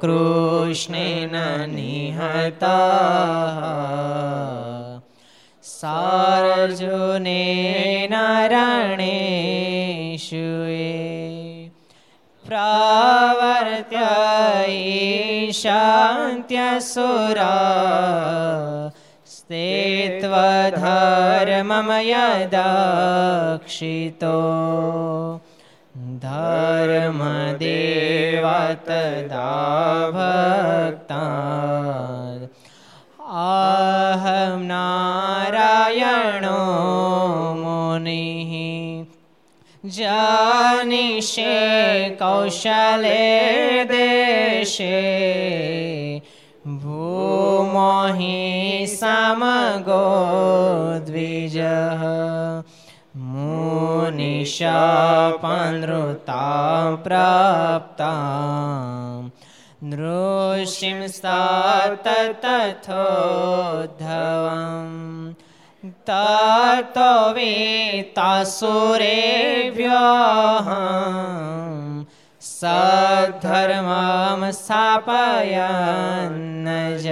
કૃષ્ણેન નિહતા સારજુને નારણેશુએ પ્રાવર્ત્ય શાંત્યસુરા સ્તે ત્વધર્મમય દક્ષિતો तदा भक्ता अहं नारायणो मुनिः जानिषे कौशले देशे भूमोहि समगो द्विजः शापानृता प्राप्ता नृषिं सा तथोद्धवम् ततो वेतासुरेभ्यः सद्धर्मां स्थापयन्नज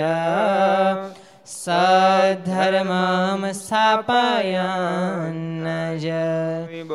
सद्धर्मां स्थापयन्नज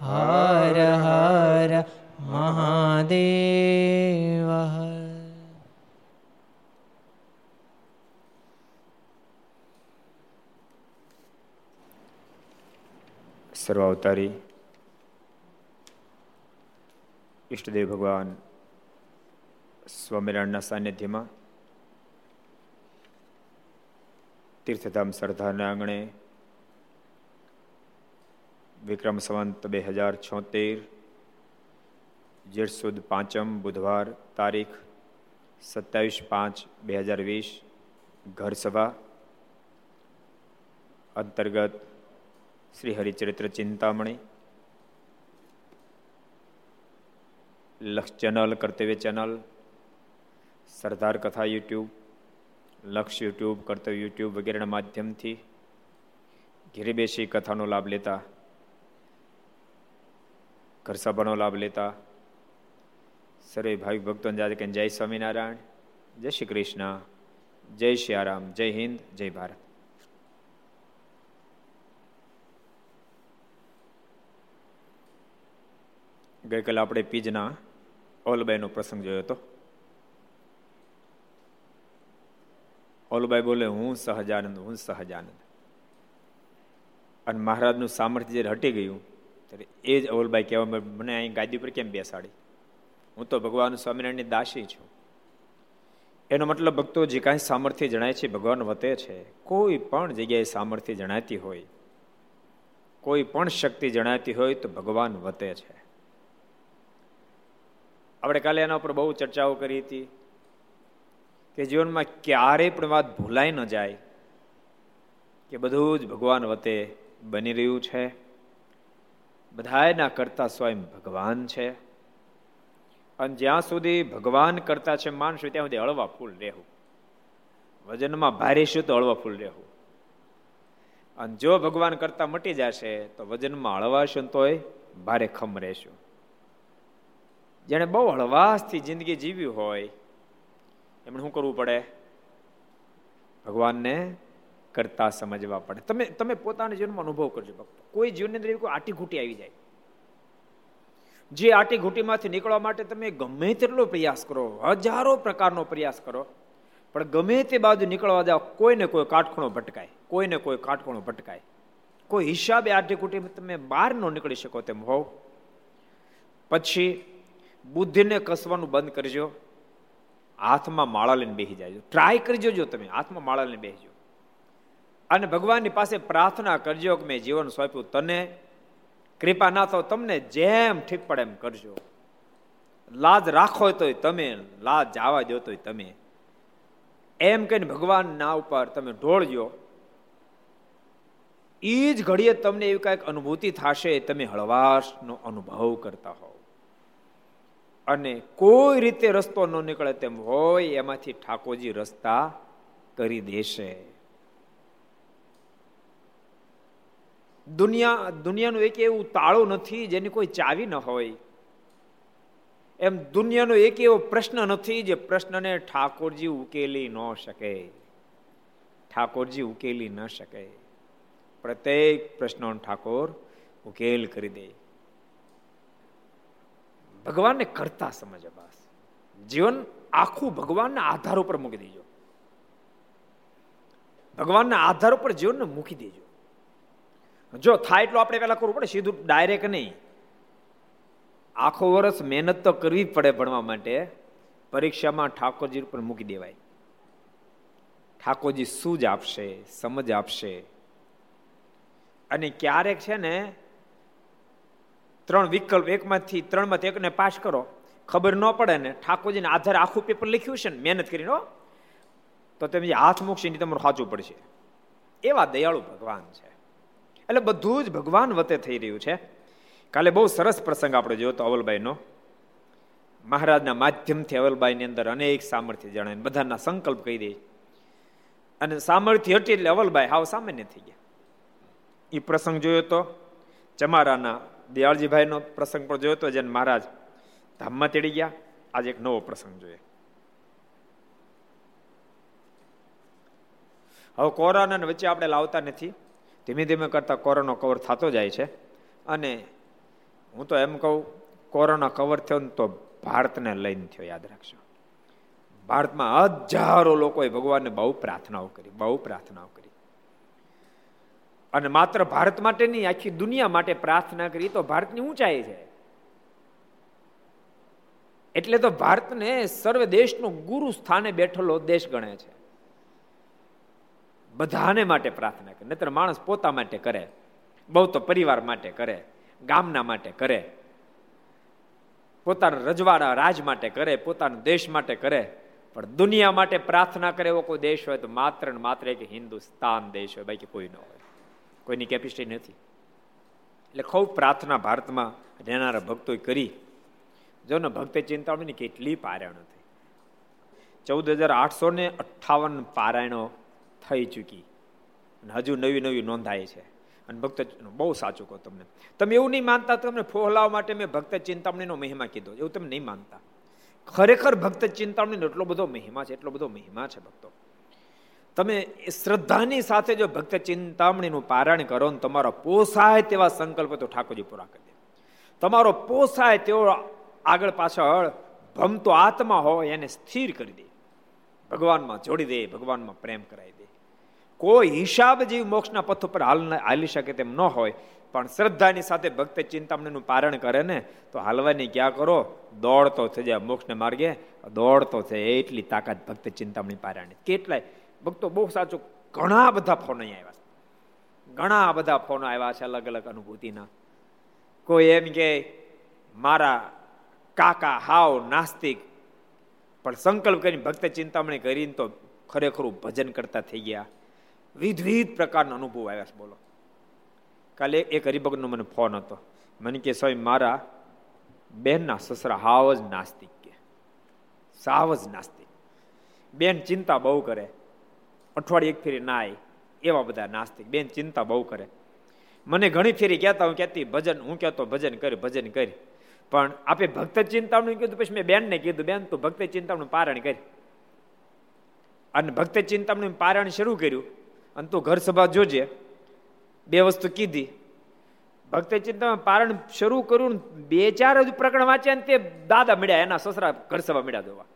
હર હર મહાદેવ સર્વાવતારી ઈષ્ટદેવ ભગવાન સ્વામિનારાયણના સાનિધ્યમાં તીર્થધામ સરદારના આંગણે વિક્રમ સંવંત બે હજાર છોતેર જેઠ સુદ પાંચમ બુધવાર તારીખ સત્યાવીસ પાંચ બે હજાર વીસ ઘર સભા અંતર્ગત શ્રી હરિચરિત્ર ચિંતામણી લક્ષ ચેનલ કર્તવ્ય ચેનલ સરદાર કથા યુટ્યુબ લક્ષ યુટ્યુબ કર્તવ્ય યુટ્યુબ વગેરેના માધ્યમથી ઘેરે બેસી કથાનો લાભ લેતા ઘર સભાનો લાભ લેતા. સર્વે ભાવિક ભક્તોને જાતે કે જય સ્વામિનારાયણ, જય શ્રી કૃષ્ણ, જય શ્રી આરામ જય હિન્દ, જય ભારત. ગઈકાલે આપણે પીજના ઓલબાઈનો પ્રસંગ જોયો હતો. ઓલબાઈ બોલે, હું સહજાનંદ હું સહજાનંદ. અને મહારાજનું સામર્થ્ય જ્યારે હટી ગયું ત્યારે એ જ અવલબાઈ કહેવા મને અહીં ગાદી પર કેમ બેસાડી? હું તો ભગવાન સ્વામિનારાયણની દાસી છું. એનો મતલબ ભક્તો જે કાંઈ સામર્થ્ય જણાય છે ભગવાન વતે છે. કોઈ પણ જગ્યાએ સામર્થ્ય જણાતી હોય, કોઈ પણ શક્તિ જણાતી હોય તો ભગવાન વતે છે. આપણે કાલે એના ઉપર બહુ ચર્ચાઓ કરી હતી કે જીવનમાં ક્યારેય પણ વાત ભૂલાઈ ન જાય કે બધું જ ભગવાન વતે બની રહ્યું છે. બધાયના કરતા સ્વયં ભગવાન છે. અને જ્યાં સુધી ભગવાન કરતા છે માનશું ત્યાં સુધી હળવા ફૂલ રહેવું. વજનમાં ભારીશું તો હળવા ફૂલ રહેવું. અને જો ભગવાન કરતા મટી જશે, તો વજનમાં હળવાશું તોય ભારે ખમ રહેશું. જેણે બહુ હળવાશથી જિંદગી જીવી હોય, એમણે શું કરવું પડે? ભગવાનને કરતા સમજવા પડે. તમે તમે પોતાના જીવનમાં અનુભવ કરજો ભક્તો. કોઈ જીવનની અંદર કોઈ આટી ઘૂંટી આવી જાય. જે આટી ઘૂંટીમાંથી નીકળવા માટે તમે ગમે તેટલો પ્રયાસ કરો, હજારો પ્રકારનો પ્રયાસ કરો, પણ ગમે તે બાજુ નીકળવા જાઓ, કોઈને કોઈ કાટખૂણો ભટકાય, કોઈને કોઈ કાટખૂણો ભટકાય. કોઈ હિસાબે આટી ઘૂંટી તમે બહાર ન નીકળી શકો તેમ હોવ. પછી બુદ્ધિને કસવાનું બંધ કરજો. હાથમાં માળા લઈને બેસી જાય ટ્રાય કરજો જો તમે. હાથમાં માળા લઈને બેસજો. અને ભગવાનની પાસે પ્રાર્થના કરજો કે મેં જીવન સોંપ્યું તને. કૃપા ના તો તમને જેમ ઠીક પડે એમ કરજો. લાજ રાખો તોય તમે, લાજ જવા દો તોય તમે. એમ કહીને ભગવાનના ઉપર તમે ઢોળજો એ જ ઘડીએ તમને એવી કાંઈક અનુભૂતિ થશે તમે હળવાશનો અનુભવ કરતા હો અને કોઈ રીતે રસ્તો ન નીકળે તેમ હોય એમાંથી ઠાકોરજી રસ્તા કરી દેશે. દુનિયા, દુનિયાનું એક એવું તાળું નથી જેની કોઈ ચાવી ન હોય. એમ દુનિયાનો એક એવો પ્રશ્ન નથી જે પ્રશ્નને ઠાકોરજી ઉકેલી ન શકે. ઠાકોરજી ઉકેલી ન શકે. પ્રત્યેક પ્રશ્નો ઠાકોર ઉકેલ કરી દે. ભગવાનને કરતા સમજે બસ. જીવન આખું ભગવાનના આધાર ઉપર મૂકી દેજો. ભગવાનના આધાર ઉપર જીવનને મૂકી દેજો. જો થાય એટલું આપણે પહેલાં કરવું પડે, સીધું ડાયરેક્ટ નહીં. આખો વર્ષ મહેનત તો કરવી પડે ભણવા માટે. પરીક્ષામાં ઠાકોરજી ઉપર મૂકી દેવાય. ઠાકોરજી સૂજ આપશે, સમજ આપશે. અને ક્યારેક છે ને, ત્રણ વિકલ્પ, એકમાંથી ત્રણમાંથી એકને પાસ કરો. ખબર ન પડે ને, ઠાકોરજીને આધારે આખું પેપર લખ્યું છે ને, મહેનત કરીને તો તમે હાથ મૂકશે ને તમારું સાચું પડશે. એવા દયાળુ ભગવાન છે. એટલે બધું જ ભગવાન વતે થઈ રહ્યું છે. કાલે બહુ સરસ પ્રસંગ આપણે જોયો તો અવલબાઈનો. મહારાજના માધ્યમથી અવલબાઈની અંદર અનેક સામર્થ્ય જણાય બધાના સંકલ્પ કહી દે. અને સામર્થ્ય હટી એટલે અવલબાઈ હાવ સામાન્ય થઈ ગયા. એ પ્રસંગ જોયો તો ચમારાના દયાળજીભાઈનો પ્રસંગ પણ જોયો તો જેને મહારાજ ધામમાં તેડી ગયા. આજે એક નવો પ્રસંગ જોઈએ. હવે કોરોના વચ્ચે આપણે લાવતા નથી. ધીમે ધીમે કરતાં કોરોના કવર થતો જાય છે. અને હું તો એમ કહું, કોરોના કવર થયો ને તો ભારતને લઈને થયો, યાદ રાખજો. ભારતમાં હજારો લોકોએ ભગવાનને બહુ પ્રાર્થનાઓ કરી, બહુ પ્રાર્થનાઓ કરી. અને માત્ર ભારત માટે નહીં, આખી દુનિયા માટે પ્રાર્થના કરી તો ભારતની ઊંચાઈ છે. એટલે તો ભારતને સર્વ દેશનો ગુરુ સ્થાને બેઠેલો દેશ ગણે છે. બધાને માટે પ્રાર્થના કરે. નહીતર માણસ પોતા માટે કરે. બહુ તો પરિવાર માટે કરે. ગામના માટે કરે. પોતાના રજવાડા રાજ માટે કરે, પોતાના દેશ માટે કરે. પણ દુનિયા માટે પ્રાર્થના કરે એવો કોઈ દેશ હોય તો માત્ર ને માત્ર એક હિન્દુસ્તાન દેશ હોય, બાકી કોઈ ન હોય. કોઈની કેપેસિટી નથી. એટલે ખૂબ પ્રાર્થના ભારતમાં રહેનારા ભક્તોએ કરી. જો ને ભક્તે ચિંતામણી કેટલી પારાયણો થઈ. ચૌદ હજાર આઠસો ને અઠ્ઠાવન પારાયણો થઈ ચૂકી. અને હજુ નવી નવી નોંધાય છે. અને ભક્ત બહુ સાચું કહો તમને. તમે એવું નહીં માનતા, તમને ફોહલાવા માટે મેં ભક્ત ચિંતામણીનો મહિમા કીધો એવું તમે નહીં માનતા. ખરેખર ભક્ત ચિંતામણીનો એટલો બધો મહિમા છે, એટલો બધો મહિમા છે ભક્તો. તમે શ્રદ્ધાની સાથે જો ભક્ત ચિંતામણીનું પારાયણ કરો ને તમારો પોસાય તેવા સંકલ્પ તો ઠાકોરજી પૂરા કરી દે. તમારો પોસાય તેવો આગળ પાછળ ભમતો આત્મા હોય, એને સ્થિર કરી દે. ભગવાનમાં જોડી દે, ભગવાનમાં પ્રેમ કરાવી દે. કોઈ હિસાબ જેવી મોક્ષના પથ ઉપર હાલ હાલી શકે તેમ ન હોય, પણ શ્રદ્ધાની સાથે ભક્ત ચિંતામણીનું પારણ કરે ને, તો હાલવાની ક્યાં કરો? દોડતો થઈ જાય મોક્ષને માર્ગે, દોડતો છે એટલી તાકાત ભક્ત ચિંતામણી પારાયણ. કેટલાય ભક્તો બહુ સાચું ઘણા બધા ફોન અહીં આવ્યા ઘણા બધા ફોન આવ્યા છે અલગ અલગ અનુભૂતિના. કોઈ એમ કે, મારા કાકા હાવ નાસ્તિક. પણ સંકલ્પ કરીને ભક્ત ચિંતામણી કરીને તો ખરેખર ભજન કરતા થઈ ગયા. વિવિધ પ્રકારના અનુભવ આવ્યા છે, બોલો. કાલે એક હરિભગતનો મને ફોન હતો. મને કે સ્વામી મારા બેનના સસરા હાવ જ નાસ્તિક કે. સાવ જ નાસ્તિક. બેન ચિંતા બહુ કરે. અઠવાડિયે એક ફેરી નાય એવા બધા નાસ્તિક. બેન ચિંતા બહુ કરે. મને ઘણી ફેરી કહેતા, હું કહેતી, ભજન, હું કહેતો, ભજન કરી ભજન કરી. પણ આપે ભક્ત ચિંતામણું કીધું, પછી મેં બેનને કીધું, બેન, તું ભક્ત ચિંતામણું પારણ કરી. અને ભક્ત ચિંતામણું પારણ શરૂ કર્યું. અને તું ઘર સભા જોજે. બે વસ્તુ કીધી. ભક્ત ચિંતામાં પારણ શરૂ કર્યું બે ચાર જ પ્રકરણ વાંચ્યા તે દાદા મળ્યા, એના સસરા ઘર સભા મળ્યા જોવા.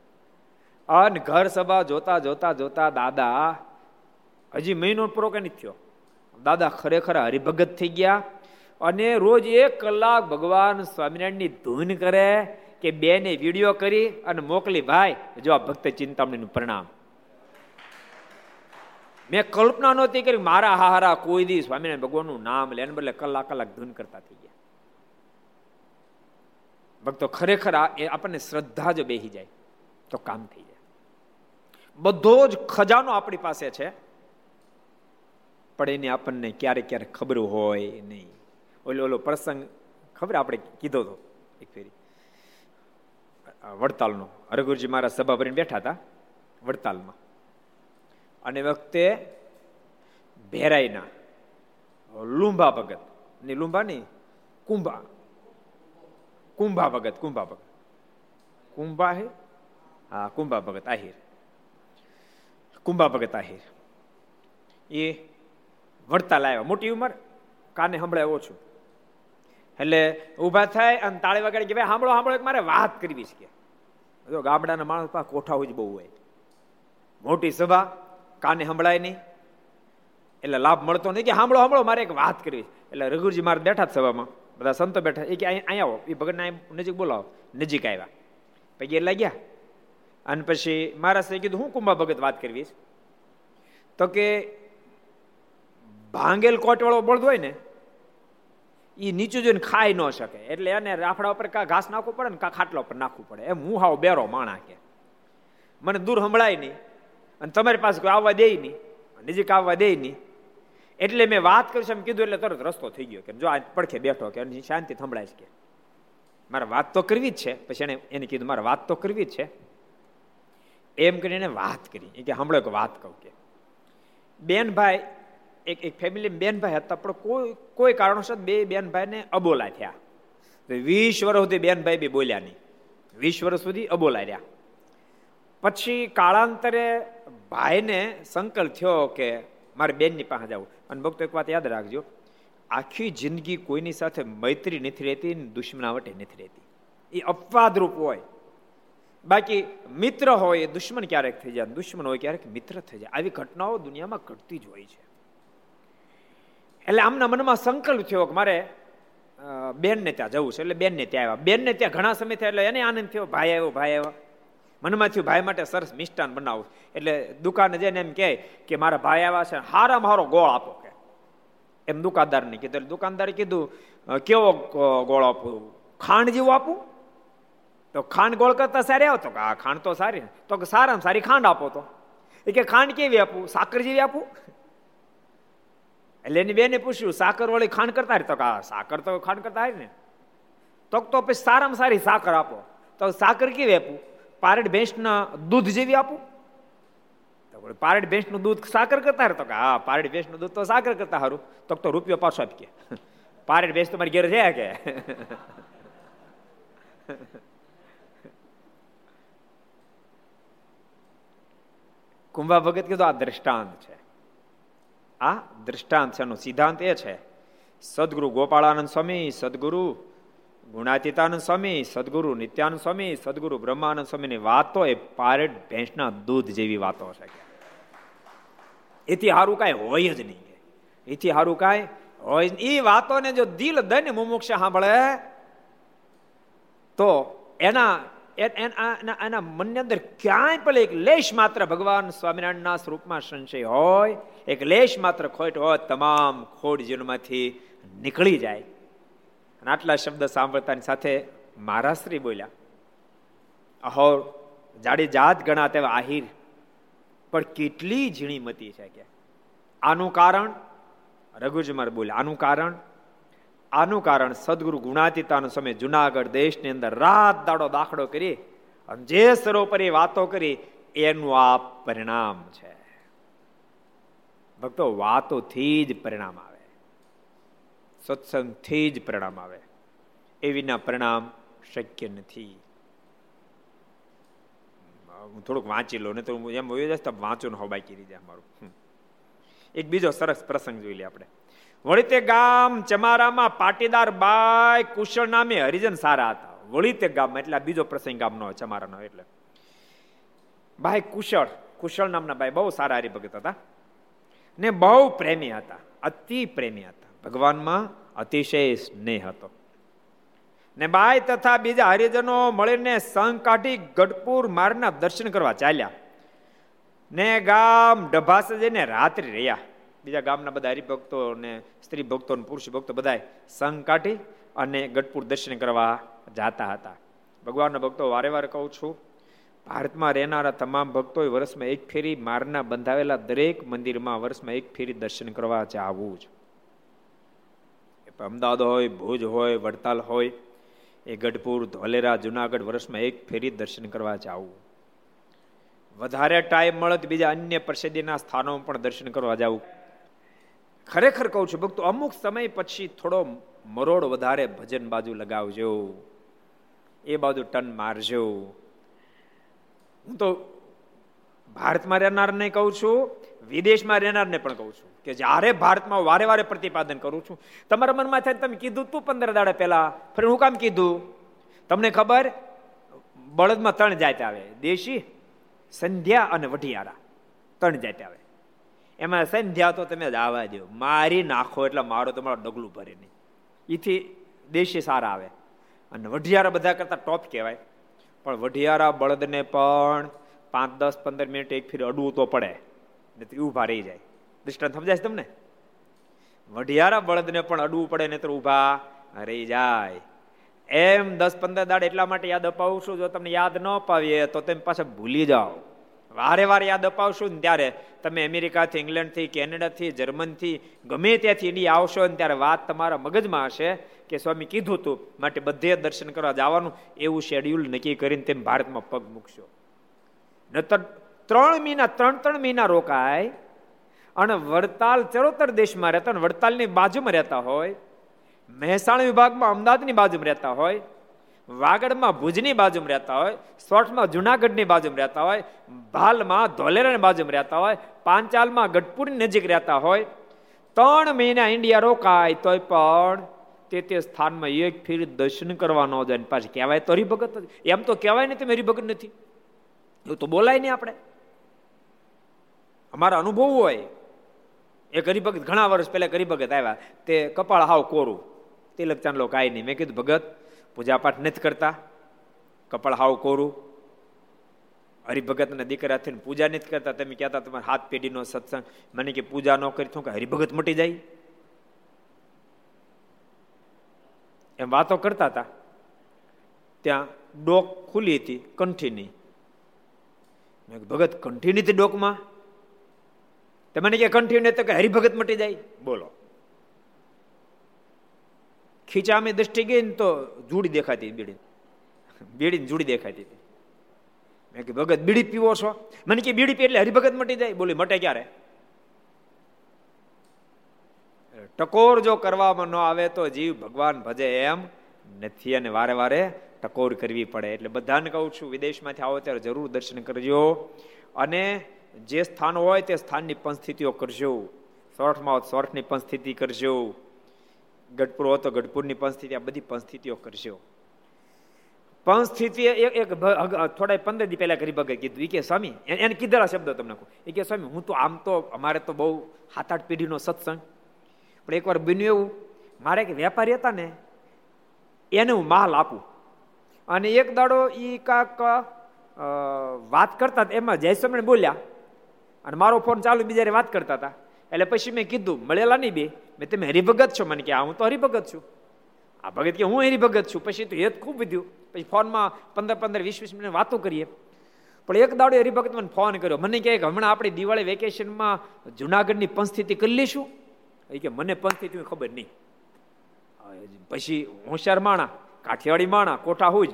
અને ઘર સભા જોતા જોતા જોતા દાદા, હજી મહિનો પૂરો કે નથી થયો. દાદા ખરેખર હરિભગત થઈ ગયા અને રોજ એક કલાક ભગવાન સ્વામિનારાયણની ધૂન કરે કે બેને વીડિયો કરી અને મોકલી, ભાઈ, જો આ ભક્ત ચિંતામણીનું પ્રણામ. મેં કલ્પના નહોતી કરી મારા હારા કોઈ દી સ્વામિનારાયણ ભગવાનનું નામ લે બદલે કલાક કલાક ધૂન કરતા થઈ ગયા. ભક્તો ખરેખર એ આપણને શ્રદ્ધા જો બેહી જાય તો કામ થઈ જાય. બધો જ ખજાનો આપણી પાસે છે, પણ એને આપણને ક્યારેક ક્યારેક ખબર હોય નહીં. ઓલો ઓલો પ્રસંગ ખબર આપણે કીધો હતો એક ફેરી. વડતાલનો. હરગુરજી મારા સભા ભરીને બેઠા હતા વડતાલમાં. અને વખતે ભેરાઈના લુંબા ભગત. ની લુંબા નહીં, કુંભા. કુંભા ભગત કુંભા ભગત. કુંભા હે? હા, કુંભા ભગત, આહિર. કુંભા ભગત, આહિર. એ વડતાલ આવ્યા. મોટી ઉંમર? કાને સંભળાય ઓછું? એટલે ઊભા થાય અને તાળી વગાડી કે, ભાઈ, સાંભળો સાંભળો મારે વાત કરવી છે જો ગામડાના માણસ પાસે કોઠા હોય બહુ હોય. મોટી સભા કાને સંભળાય નહીં? એટલે લાભ મળતો નહીં. કે સાંભળો સાંભળો મારે એક વાત કરવી એટલે રઘુજી મારે બેઠા જ સભામાં. બધા સંતો બેઠા. એ કે અહીંયા આવો. એ ભગતને નજીક બોલાવો. નજીક આવ્યા. પછી એટલે ગયા. અને પછી મારા સાહેબ કીધું, હું કુંભા ભગત વાત કરવી તો કે, ભાંગેલ કોટવાળો બળદ હોય ને એ નીચું જોઈને ખાઈ ન શકે. એટલે એને રાફડા ઉપર કાં ઘાસ નાખવું પડે ને કાં ખાટલા ઉપર નાખવું પડે. એમ હું હાવ બેરો માણા કે. મને દૂર સંભળાય નહીં. અને તમારી પાસે કોઈ આવવા દે નહીં. નજીક આવવા દે નહીં. એટલે મેં વાત કરીશ એમ કીધું, એટલે તરત રસ્તો થઈ ગયો કે જો આ પડખે બેઠો કે શાંતિ સંભળાય કે. મારે વાત તો કરવી જ છે, પછી એને એને કીધું, મારે વાત તો કરવી જ છે. એમ કરીને વાત કરી. એ કે, હમણાં એક વાત કહું કે બેન ભાઈ એક એક ફેમિલી બેનભાઈ હતા, પણ કોઈ કોઈ કારણોસર બે બેનભાઈને અબોલા થયા. વીસ વર્ષ સુધી બેનભાઈ બી બોલ્યા નહીં. વીસ વર્ષ સુધી અબોલા રહ્યા. પછી કાળાંતરે ભાઈને સંકલ્પ થયો કે મારે બેનની પાસે જવું અને ભક્તો એક વાત યાદ રાખજો, આખી જિંદગી કોઈની સાથે મૈત્રી નથી રહેતી દુશ્મનાવટે નથી રહેતી. એ અપવાદરૂપ હોય. બાકી મિત્ર હોય એ દુશ્મન ક્યારેક થઈ જાય, દુશ્મન હોય ક્યારેક મિત્ર થઈ જાય. આવી ઘટનાઓ દુનિયામાં ઘટતી જ હોય છે. એટલે આમના મનમાં સંકલ્પ થયો કે મારે બેનને ત્યાં જવું છે. એટલે બેનને ત્યાં આવ્યા. બેનને ત્યાં ઘણા સમય થયા એટલે એને આનંદ થયો, ભાઈ આવ્યો ભાઈ આવ્યો. મનમાં થયું ભાઈ માટે સરસ મિષ્ટાન બનાવું. એટલે દુકાને જઈને એમ કહે કે, મારા ભાઈ આવ્યા છે હારામાં મારો ગોળ આપો, કે. એમ દુકાનદારને કીધું. દુકાનદારે કીધું કેવો ગોળ આપું? ખાંડ જેવું આપું? તો ખાંડ ગોળ કરતા સારી આવો તો આ ખાંડ તો સારી. તો કે, સારામાં સારી ખાંડ આપો તો. એ કે, ખાંડ કેવી આપું? સાકર જેવી આપું? એટલે એની બેને પૂછ્યું સાકર વાળી ખાંડ કરતા તો કે સાકર તો ખાંડ કરતા હારી ને. તો તો પછી સારામાં સારી સાકર આપો. તો સાકર કેવી આપું? પારડ ભેંસના દૂધ જેવી આપું? તો પારડ ભેંસનું દૂધ સાકર કરતા તો કે, હા, પારડ ભેંસનું દૂધ તો સાકર કરતા હારું. તો તો રૂપિયો પાછો આપી કે. પારડ ભેંસ તમારી ઘેર છે કે? કુંભા ભગત કીધું, આ દ્રષ્ટાંત છે. આ દ્રષ્ટાંત છે, એનો સિદ્ધાંત એ છે. સદગુરુ ગોપાળાનંદ સ્વામી, સદગુરુ ગુણાતીતાનંદ સ્વામી, સદગુરુ નિત્યાનંદ સ્વામી, સદગુરુ બ્રહ્માનંદ સ્વામીની વાતો એ પારેડ ભેંસના દૂધ જેવી વાતો છે એથી સારું કાંઈ હોય જ નહીં એથી સારું કાંઈ હોય એ વાતોને જો દિલ દઈને મુમુક્ષ સાંભળે, તો એના એના મનની અંદર ક્યાંય પણ એક લેશ માત્ર ભગવાન સ્વામિનારાયણના સ્વરૂપમાં સંશય હોય, એક લેશ માત્ર ખોટ હોય, તમામ ખોટ જીવનમાંથી નીકળી જાય. અને આટલા શબ્દ સાંભળતાની સાથે મહારાશ્રી બોલ્યા, અહો, જાડી જાત ગણા તેવા આહિર, પણ કેટલી ઝીણી મતી છે કે. આનું કારણ? રઘુજી બોલ્યા, આનું કારણ? આનું કારણ સદગુરુ ગુણાતીતાનો સમય જુનાગઢ દેશની અંદર રાત દાડો દાખલો કરી અને જે સરોપરી વાતો કરી, એનું આ પરિણામ છે. ભક્તો, વાતોથી જ પરિણામ આવે. સત્સંગથી જ પરિણામ આવે. એ વિના પરિણામ શક્ય નથી. હું થોડુંક વાંચી લો ને તો એમ હોય જશે વાંચો ને બાકી રીતે અમારું. મારું એક બીજો સરસ પ્રસંગ જોઈ લે આપણે. વળી તે ગામ ચમારામાં પાટીદાર બાય કુશળ નામે હરિજન સારા હતા. વળી તે ગામમાં, એટલે બીજો પ્રસંગ ગામનો ચમારાનો એટલે. ભાઈ કુશળ કુશળ નામના ભાઈ બહુ સારા હરિભગત હતા. ને બહુ પ્રેમી હતા, અતિ પ્રેમી હતા. ભગવાનમાં અતિશય સ્નેહ હતો. ને બાય તથા બીજા હરિજનો મળીને સંઘ કાઢી ગઢપુર મારના દર્શન કરવા ચાલ્યા. ને ગામ ડભાસ જઈને રાત્રિ રહ્યા. બીજા ગામના બધા હરિભક્તો ને સ્ત્રી ભક્તો ને પુરુષ ભક્તો બધા સંઘ કાઢી અને ગઢપુર દર્શન કરવા જાતા હતા. ભગવાનના ભક્તો વારે વારે કહું છું, ભારતમાં રહેનારા તમામ ભક્તોએ વર્ષમાં એક ફેરી મારના બંધાવેલા દરેક મંદિરમાં વર્ષમાં એક ફેરી દર્શન કરવા જવું જ. અમદાવાદ હોય, ભુજ હોય, વડતાલ હોય, એ ગઢપુર, ધોલેરા, જુનાગઢ વર્ષમાં એક ફેરી દર્શન કરવા જવું વધારે ટાઈમ મળે તો બીજા અન્ય પ્રસિદ્ધિના સ્થાનો પણ દર્શન કરવા જવું ખરેખર કહું છું, ભક્તો, અમુક સમય પછી થોડો મરોડ વધારે ભજન બાજુ લગાવજો. એ બાજુ ટન મારજો. હું તો ભારતમાં રહેનારને કહું છું, વિદેશમાં રહેનારને પણ કહું છું. કે જ્યારે ભારતમાં વારે વારે પ્રતિપાદન કરું છું. તમારા મનમાં થાય તમે કીધું તું પંદર દાડા પહેલા. ફરી હું કામ કીધું? તમને ખબર? બળદમાં ત્રણ જાત આવે. દેશી, સંધ્યા અને વઢિયારા. ત્રણ જાત આવે. એમાં સંધ્યા તો તમે આવવા દો મારી નાખો એટલે મારો તમારો ડગલું ભરે નહીં. એથી દેશી સારા આવે. અને વઢિયારા બધા કરતા ટોપ કહેવાય. પણ વઢિયારા બળદને પણ પાંચ દસ પંદર મિનિટ એક ફીર અડવું તો પડે. નથી ઊભા રહી જાય. દૃષ્ટાંત સમજાય તમને? વઢિયારા બળદને પણ અડવું પડે ને તો ઊભા રહી જાય. એમ દસ પંદર દાડ એટલા માટે યાદ અપાવું છું જો તમને યાદ ન અપાવીએ તો તમે પાછા ભૂલી જાઓ. વારે વારે યાદ અપાવશું ને ત્યારે તમે અમેરિકાથી, ઇંગ્લેન્ડથી, કેનેડાથી, જર્મનથી, ગમે ત્યાંથી ઇન્ડિયા આવશો ને ત્યારે વાત તમારા મગજમાં હશે કે, સ્વામી, કીધું હતું માટે બધે દર્શન કરવા જવાનું. એવું શેડ્યુલ નક્કી કરીને તેમ ભારતમાં પગ મૂકશો. નતર ત્રણ મહિના, ત્રણ ત્રણ મહિના રોકાય અને વડતાલ ચરોતર દેશમાં રહેતા અને વડતાલની બાજુમાં રહેતા હોય, મહેસાણા વિભાગમાં અમદાવાદની બાજુમાં રહેતા હોય, વાગડમાં ભુજની બાજુમાં રહેતા હોય, સોઠમાં જુનાગઢની બાજુમાં રહેતા હોય, ભાલમાં ધોલેરાની બાજુમાં રહેતા હોય, પાંચાલમાં ગઢપુરની નજીક રહેતા હોય, ત્રણ મહિના ઇન્ડિયા રોકાય તોય પણ તે તે સ્થાનમાં એક ફેર દર્શન કરવા ન જાય પાછી કહેવાય તો હરિભગત એમ તો કહેવાય ને તમે હરિભગત નથી. એવું તો બોલાય નહીં આપણે. અમારા અનુભવ હોય. એક હરિભગત, ઘણા વર્ષ પહેલા હરિભગત આવ્યા. તે કપાળ હાવ કોરું. તિલક ચાંદલો કાંઈ નહીં. મેં કીધું, ભગત, પૂજાપાઠ નથી કરતા. કપાળ હાવ કોરું. હરિભગતના દીકરા થઈને પૂજા નથી કરતા. તમે કહેતા તમારા હાથ પેઢીનો સત્સંગ. મને કે, પૂજા ન કરી. તો કે, હરિભગત મટી જાય. એમ વાતો કરતા હતા. ત્યાં ડોક ખુલી હતી કંઠીની. ભગત કંઠીની હતી ડોકમાં? તમને કે કંઠી તો કે હરિભગત મટી જાય. બોલો. ખીચામાં દ્રષ્ટિ ગઈ ને તો જુડી દેખાતી બીડી. બીડી જુડી દેખાતી. હતી મેં કે ભગત, બીડી પીવો છો? મને કે, બીડી પી એટલે હરિભગત મટી જાય. બોલી, મટે ક્યારે? ટકોર જો કરવામાં ન આવે તો જીવ ભગવાન ભજે એમ નથી અને વારે વારે ટકોર કરવી પડે. એટલે બધાને કહું છું, વિદેશમાંથી આવો ત્યારે જરૂર દર્શન કરજો. અને જે સ્થાન હોય તે સ્થાનની પંચસ્થિતિઓ કરજો. સોરઠમાં હોય સોરઠની પંચસ્થિતિ કરજો. ગઢપુર હોય તો ગઢપુરની પંચસ્થિતિ આ બધી પંચસ્થિતિઓ કરજો. પંચસ્થિતિ સ્થિતિ એક થોડા પંદર દી પહેલા કરી ભગત કીધું. કે, સ્વામી એને કીધેલા શબ્દો તમને કહું. એ કે, સ્વામી, હું તો આમ તો અમારે તો બહુ સાત આઠ પેઢીનો સત્સંગ. પણ એકવાર બન્યું એવું. મારે એક વેપારી હતા ને, એને હું માલ આપું. અને એક દાડો એ કાંક વાત કરતા એમાં જયસ્વામી બોલ્યા અને મારો ફોન ચાલુ બીજા વાત કરતા હતા. એટલે પછી મેં કીધું, મળેલા નહીં બે. મેં તમે હરિભગત છો. મને કે, હું તો હરિભગત છું. આ ભગત કે, હું હરિભગત છું. પછી તો હેત ખૂબ વધ્યું. પછી ફોનમાં પંદર પંદર, વીસ વીસ મિનિટ વાતો કરીએ. પણ એક દાડો હરિભગત મને ફોન કર્યો. મને કહે કે, હમણાં આપણે દિવાળી વેકેશનમાં જુનાગઢની પંચસ્થિતિ કરી લઈશું. એ કે, મને પંચસ્થિતિ ખબર નહીં. પછી હોશિયાર માણા, કાઠિયાવાડી માણા કોઠા હોય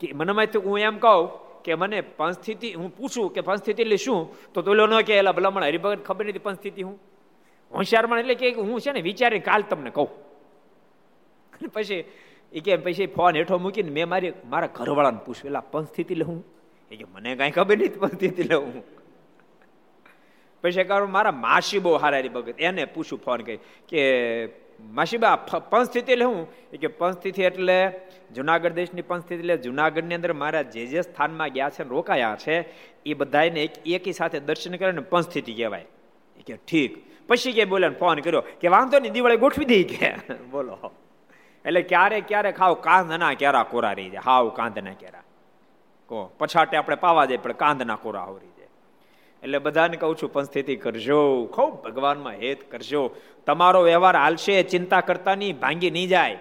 કે મને માંથી હું એમ કહું કે મને પંચસ્થિતિ હું પૂછું કે પંચસ્થિતિ એટલે શું? તો તો ન કે એલા ભલામણ, હરિભગત ખબર નથી પંચસ્થિતિ હું? હોશિયારમાં એટલે કે હું છે ને વિચારી કાલ તમને કહું. પછી એ કે, પછી ફોન હેઠો મૂકીને મેં મારી મારા ઘરવાળાને પૂછ્યું એલા પંચસ્થિતિ લઉં એ કે, મને કાંઈ ખબર નથી પંચસ્થિતિ લઉં પછી કારણ મારા માસી બહુ હારા હરિભગત, એને પૂછું ફોન કરી કે માસીબા પંચસ્થિતિ એટલે હું? કે પંચસ્થિતિ એટલે જુનાગઢ દેશની પંચસ્થિતિ એટલે જુનાગઢની અંદર મારા જે જે સ્થાનમાં ગયા છે રોકાયા છે, એ બધાને એક, એકી સાથે દર્શન કરે ને પંચસ્થિતિ કહેવાય. કે ઠીક. પછી કે બોલે ફોન કર્યો કે વાંધો નહીં, દિવાળી ગોઠવી દઈ કે. બોલો. એટલે ક્યારે ક્યારે ખાવ, કાંધના કેરા કોરા રહી જાય? હાવ કાંધના કેરા કહો પછાટે આપણે પાવા જાય, પણ કાંધના કોરા આવરી એટલે બધાને કહું છું, પણ સ્થિતિ કરજો. ખૂબ ભગવાનમાં હેત કરજો. તમારો વ્યવહાર હાલશે, ચિંતા કરતા નહીં, ભાંગી નહીં જાય.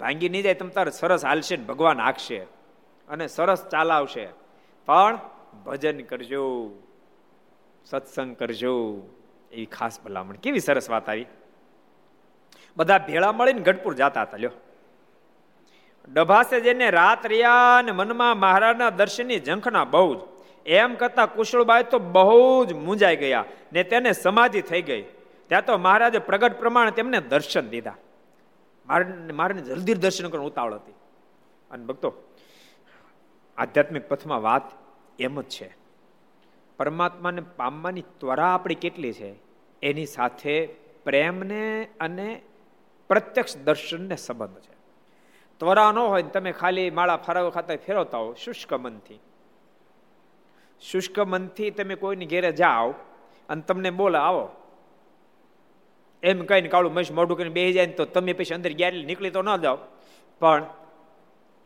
ભાંગી નહીં જાય, તમ તાર સરસ હાલશે ભગવાન હાકશે. અને સરસ ચાલાવશે. પણ ભજન કરજો. સત્સંગ કરજો. એવી ખાસ ભલામણ. કેવી સરસ વાત આવી. બધા ભેળા મળીને ગઢપુર જતા હતા, લ્યો. ડભાસે જેને રાત રહ્યા અને મનમાં મહારાજના દર્શનની ઝંખના બહુ જ. એમ કરતા કુશળબાઈ તો બહુ જ મૂંઝાઈ ગયા ને તેને સમાધિ થઈ ગઈ. ત્યાં તો મહારાજે પ્રગટ પ્રમાણે તેમને દર્શન દીધા. મારે મારે જલ્દી દર્શન કરવાનું ઉતાવળ હતી. અને ભક્તો, આધ્યાત્મિક પથમાં વાત એમ જ છે. પરમાત્માને પામવાની ત્વરા આપણી કેટલી છે? એની સાથે પ્રેમને અને પ્રત્યક્ષ દર્શનને સંબંધ છે. ત્વરા ન હોય તમે ખાલી માળા ફરાવ ખાતે ફેરવતા હો, શુષ્ક મનથી. શુષ્ક મનથી તમે કોઈની ઘેરે જાઓ અને તમને બોલે, આવો. એમ કહીને કાળું મહેશ મોઢું કરીને બેસી જાય તો તમે પછી અંદર ગયા નીકળી તો ન જાઓ. પણ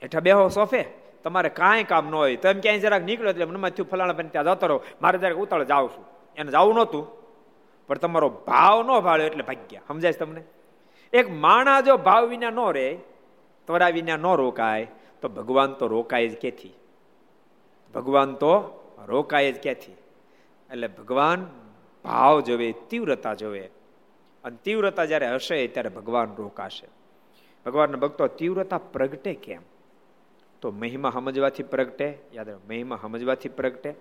હેઠા બેહો સોફે, તમારે કાંઈ કામ ન હોય. તમે ક્યાંય જરાક નીકળ્યો એટલે મનમાં થયું, ફલાણા બને ત્યાં જતો રહો. મારે જરાક ઉતાળ જાઉં છું. એને જવું નહોતું, પણ તમારો ભાવ ન ભાળ્યો એટલે ભાગ્યા. સમજાય તમને? એક માણા જો ભાવ વિના ન રહે તોરા વિના ન રોકાય, તો ભગવાન તો રોકાય જ કેથી? ભગવાન તો રોકાય જ ક્યાંથી? એટલે ભગવાન ભાવ જોવે, તીવ્રતા જોવે. અને તીવ્રતા જ્યારે હશે, ત્યારે ભગવાન રોકાશે. ભગવાનના ભક્તો, તીવ્રતા પ્રગટે કેમ? તો મહિમા સમજવાથી પ્રગટે, યાદ રાખો મહિમા સમજવાથી પ્રગટે,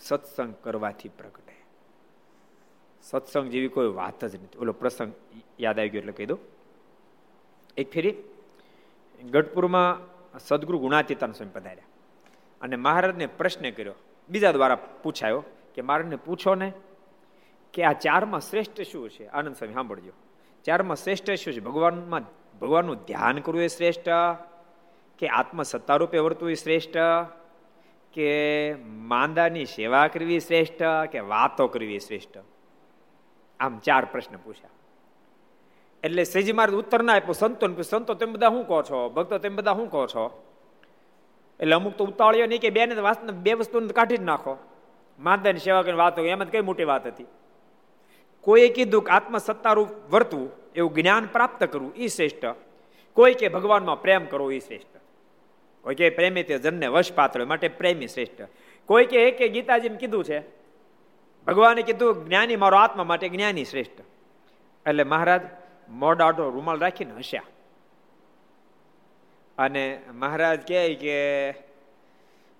સત્સંગ કરવાથી પ્રગટે. સત્સંગ જેવી કોઈ વાત જ નથી. ઓલો પ્રસંગ યાદ આવી ગયો એટલે કહી દઉં. એક ફેરી ગઢપુરમાં સદગુરુ ગુણાતીતાન સ્વામી પધાર્યા. અને મહારાજને પ્રશ્ન કર્યો. બીજા દ્વારા પૂછાયો કે, મહારાજને પૂછો ને કે આ ચારમાં શ્રેષ્ઠ શું છે? આનંદ સ્વામી, સાંભળજો. ચારમાં શ્રેષ્ઠ શું છે? ભગવાનમાં ભગવાનનું ધ્યાન કરવું એ શ્રેષ્ઠ? કે આત્મ સત્તા રૂપે વર્તવું એ શ્રેષ્ઠ? કે માંદાની સેવા કરવી શ્રેષ્ઠ? કે વાતો કરવી શ્રેષ્ઠ? આમ ચાર પ્રશ્ન પૂછ્યા. એટલે સેજી મારે ઉત્તર ના આપ્યો. સંતો સંતો, તમે બધા શું કહો છો? ભક્તો, તમે બધા શું કહો છો? એટલે અમુક તો ઉતાવળ્યો નહીં કે બેને બે વસ્તુ કાઢી જ નાખો. માંદાની સેવા કરીને એમ જ કઈ મોટી વાત હતી. કોઈએ કીધું કે આત્મસત્તારૂપ વર્તવું, એવું જ્ઞાન પ્રાપ્ત કરવું એ શ્રેષ્ઠ. કોઈ કે ભગવાનમાં પ્રેમ કરવો એ શ્રેષ્ઠ. કોઈ કે પ્રેમી તે જનને વશ પાત્ર માટે પ્રેમી શ્રેષ્ઠ. કોઈ કે કે ગીતાજીને કીધું છે, ભગવાને કીધું, જ્ઞાની મારો આત્મા માટે જ્ઞાની શ્રેષ્ઠ. એટલે મહારાજ મોડાઢો રૂમાલ રાખીને હસ્યા. અને મહારાજ કહે કે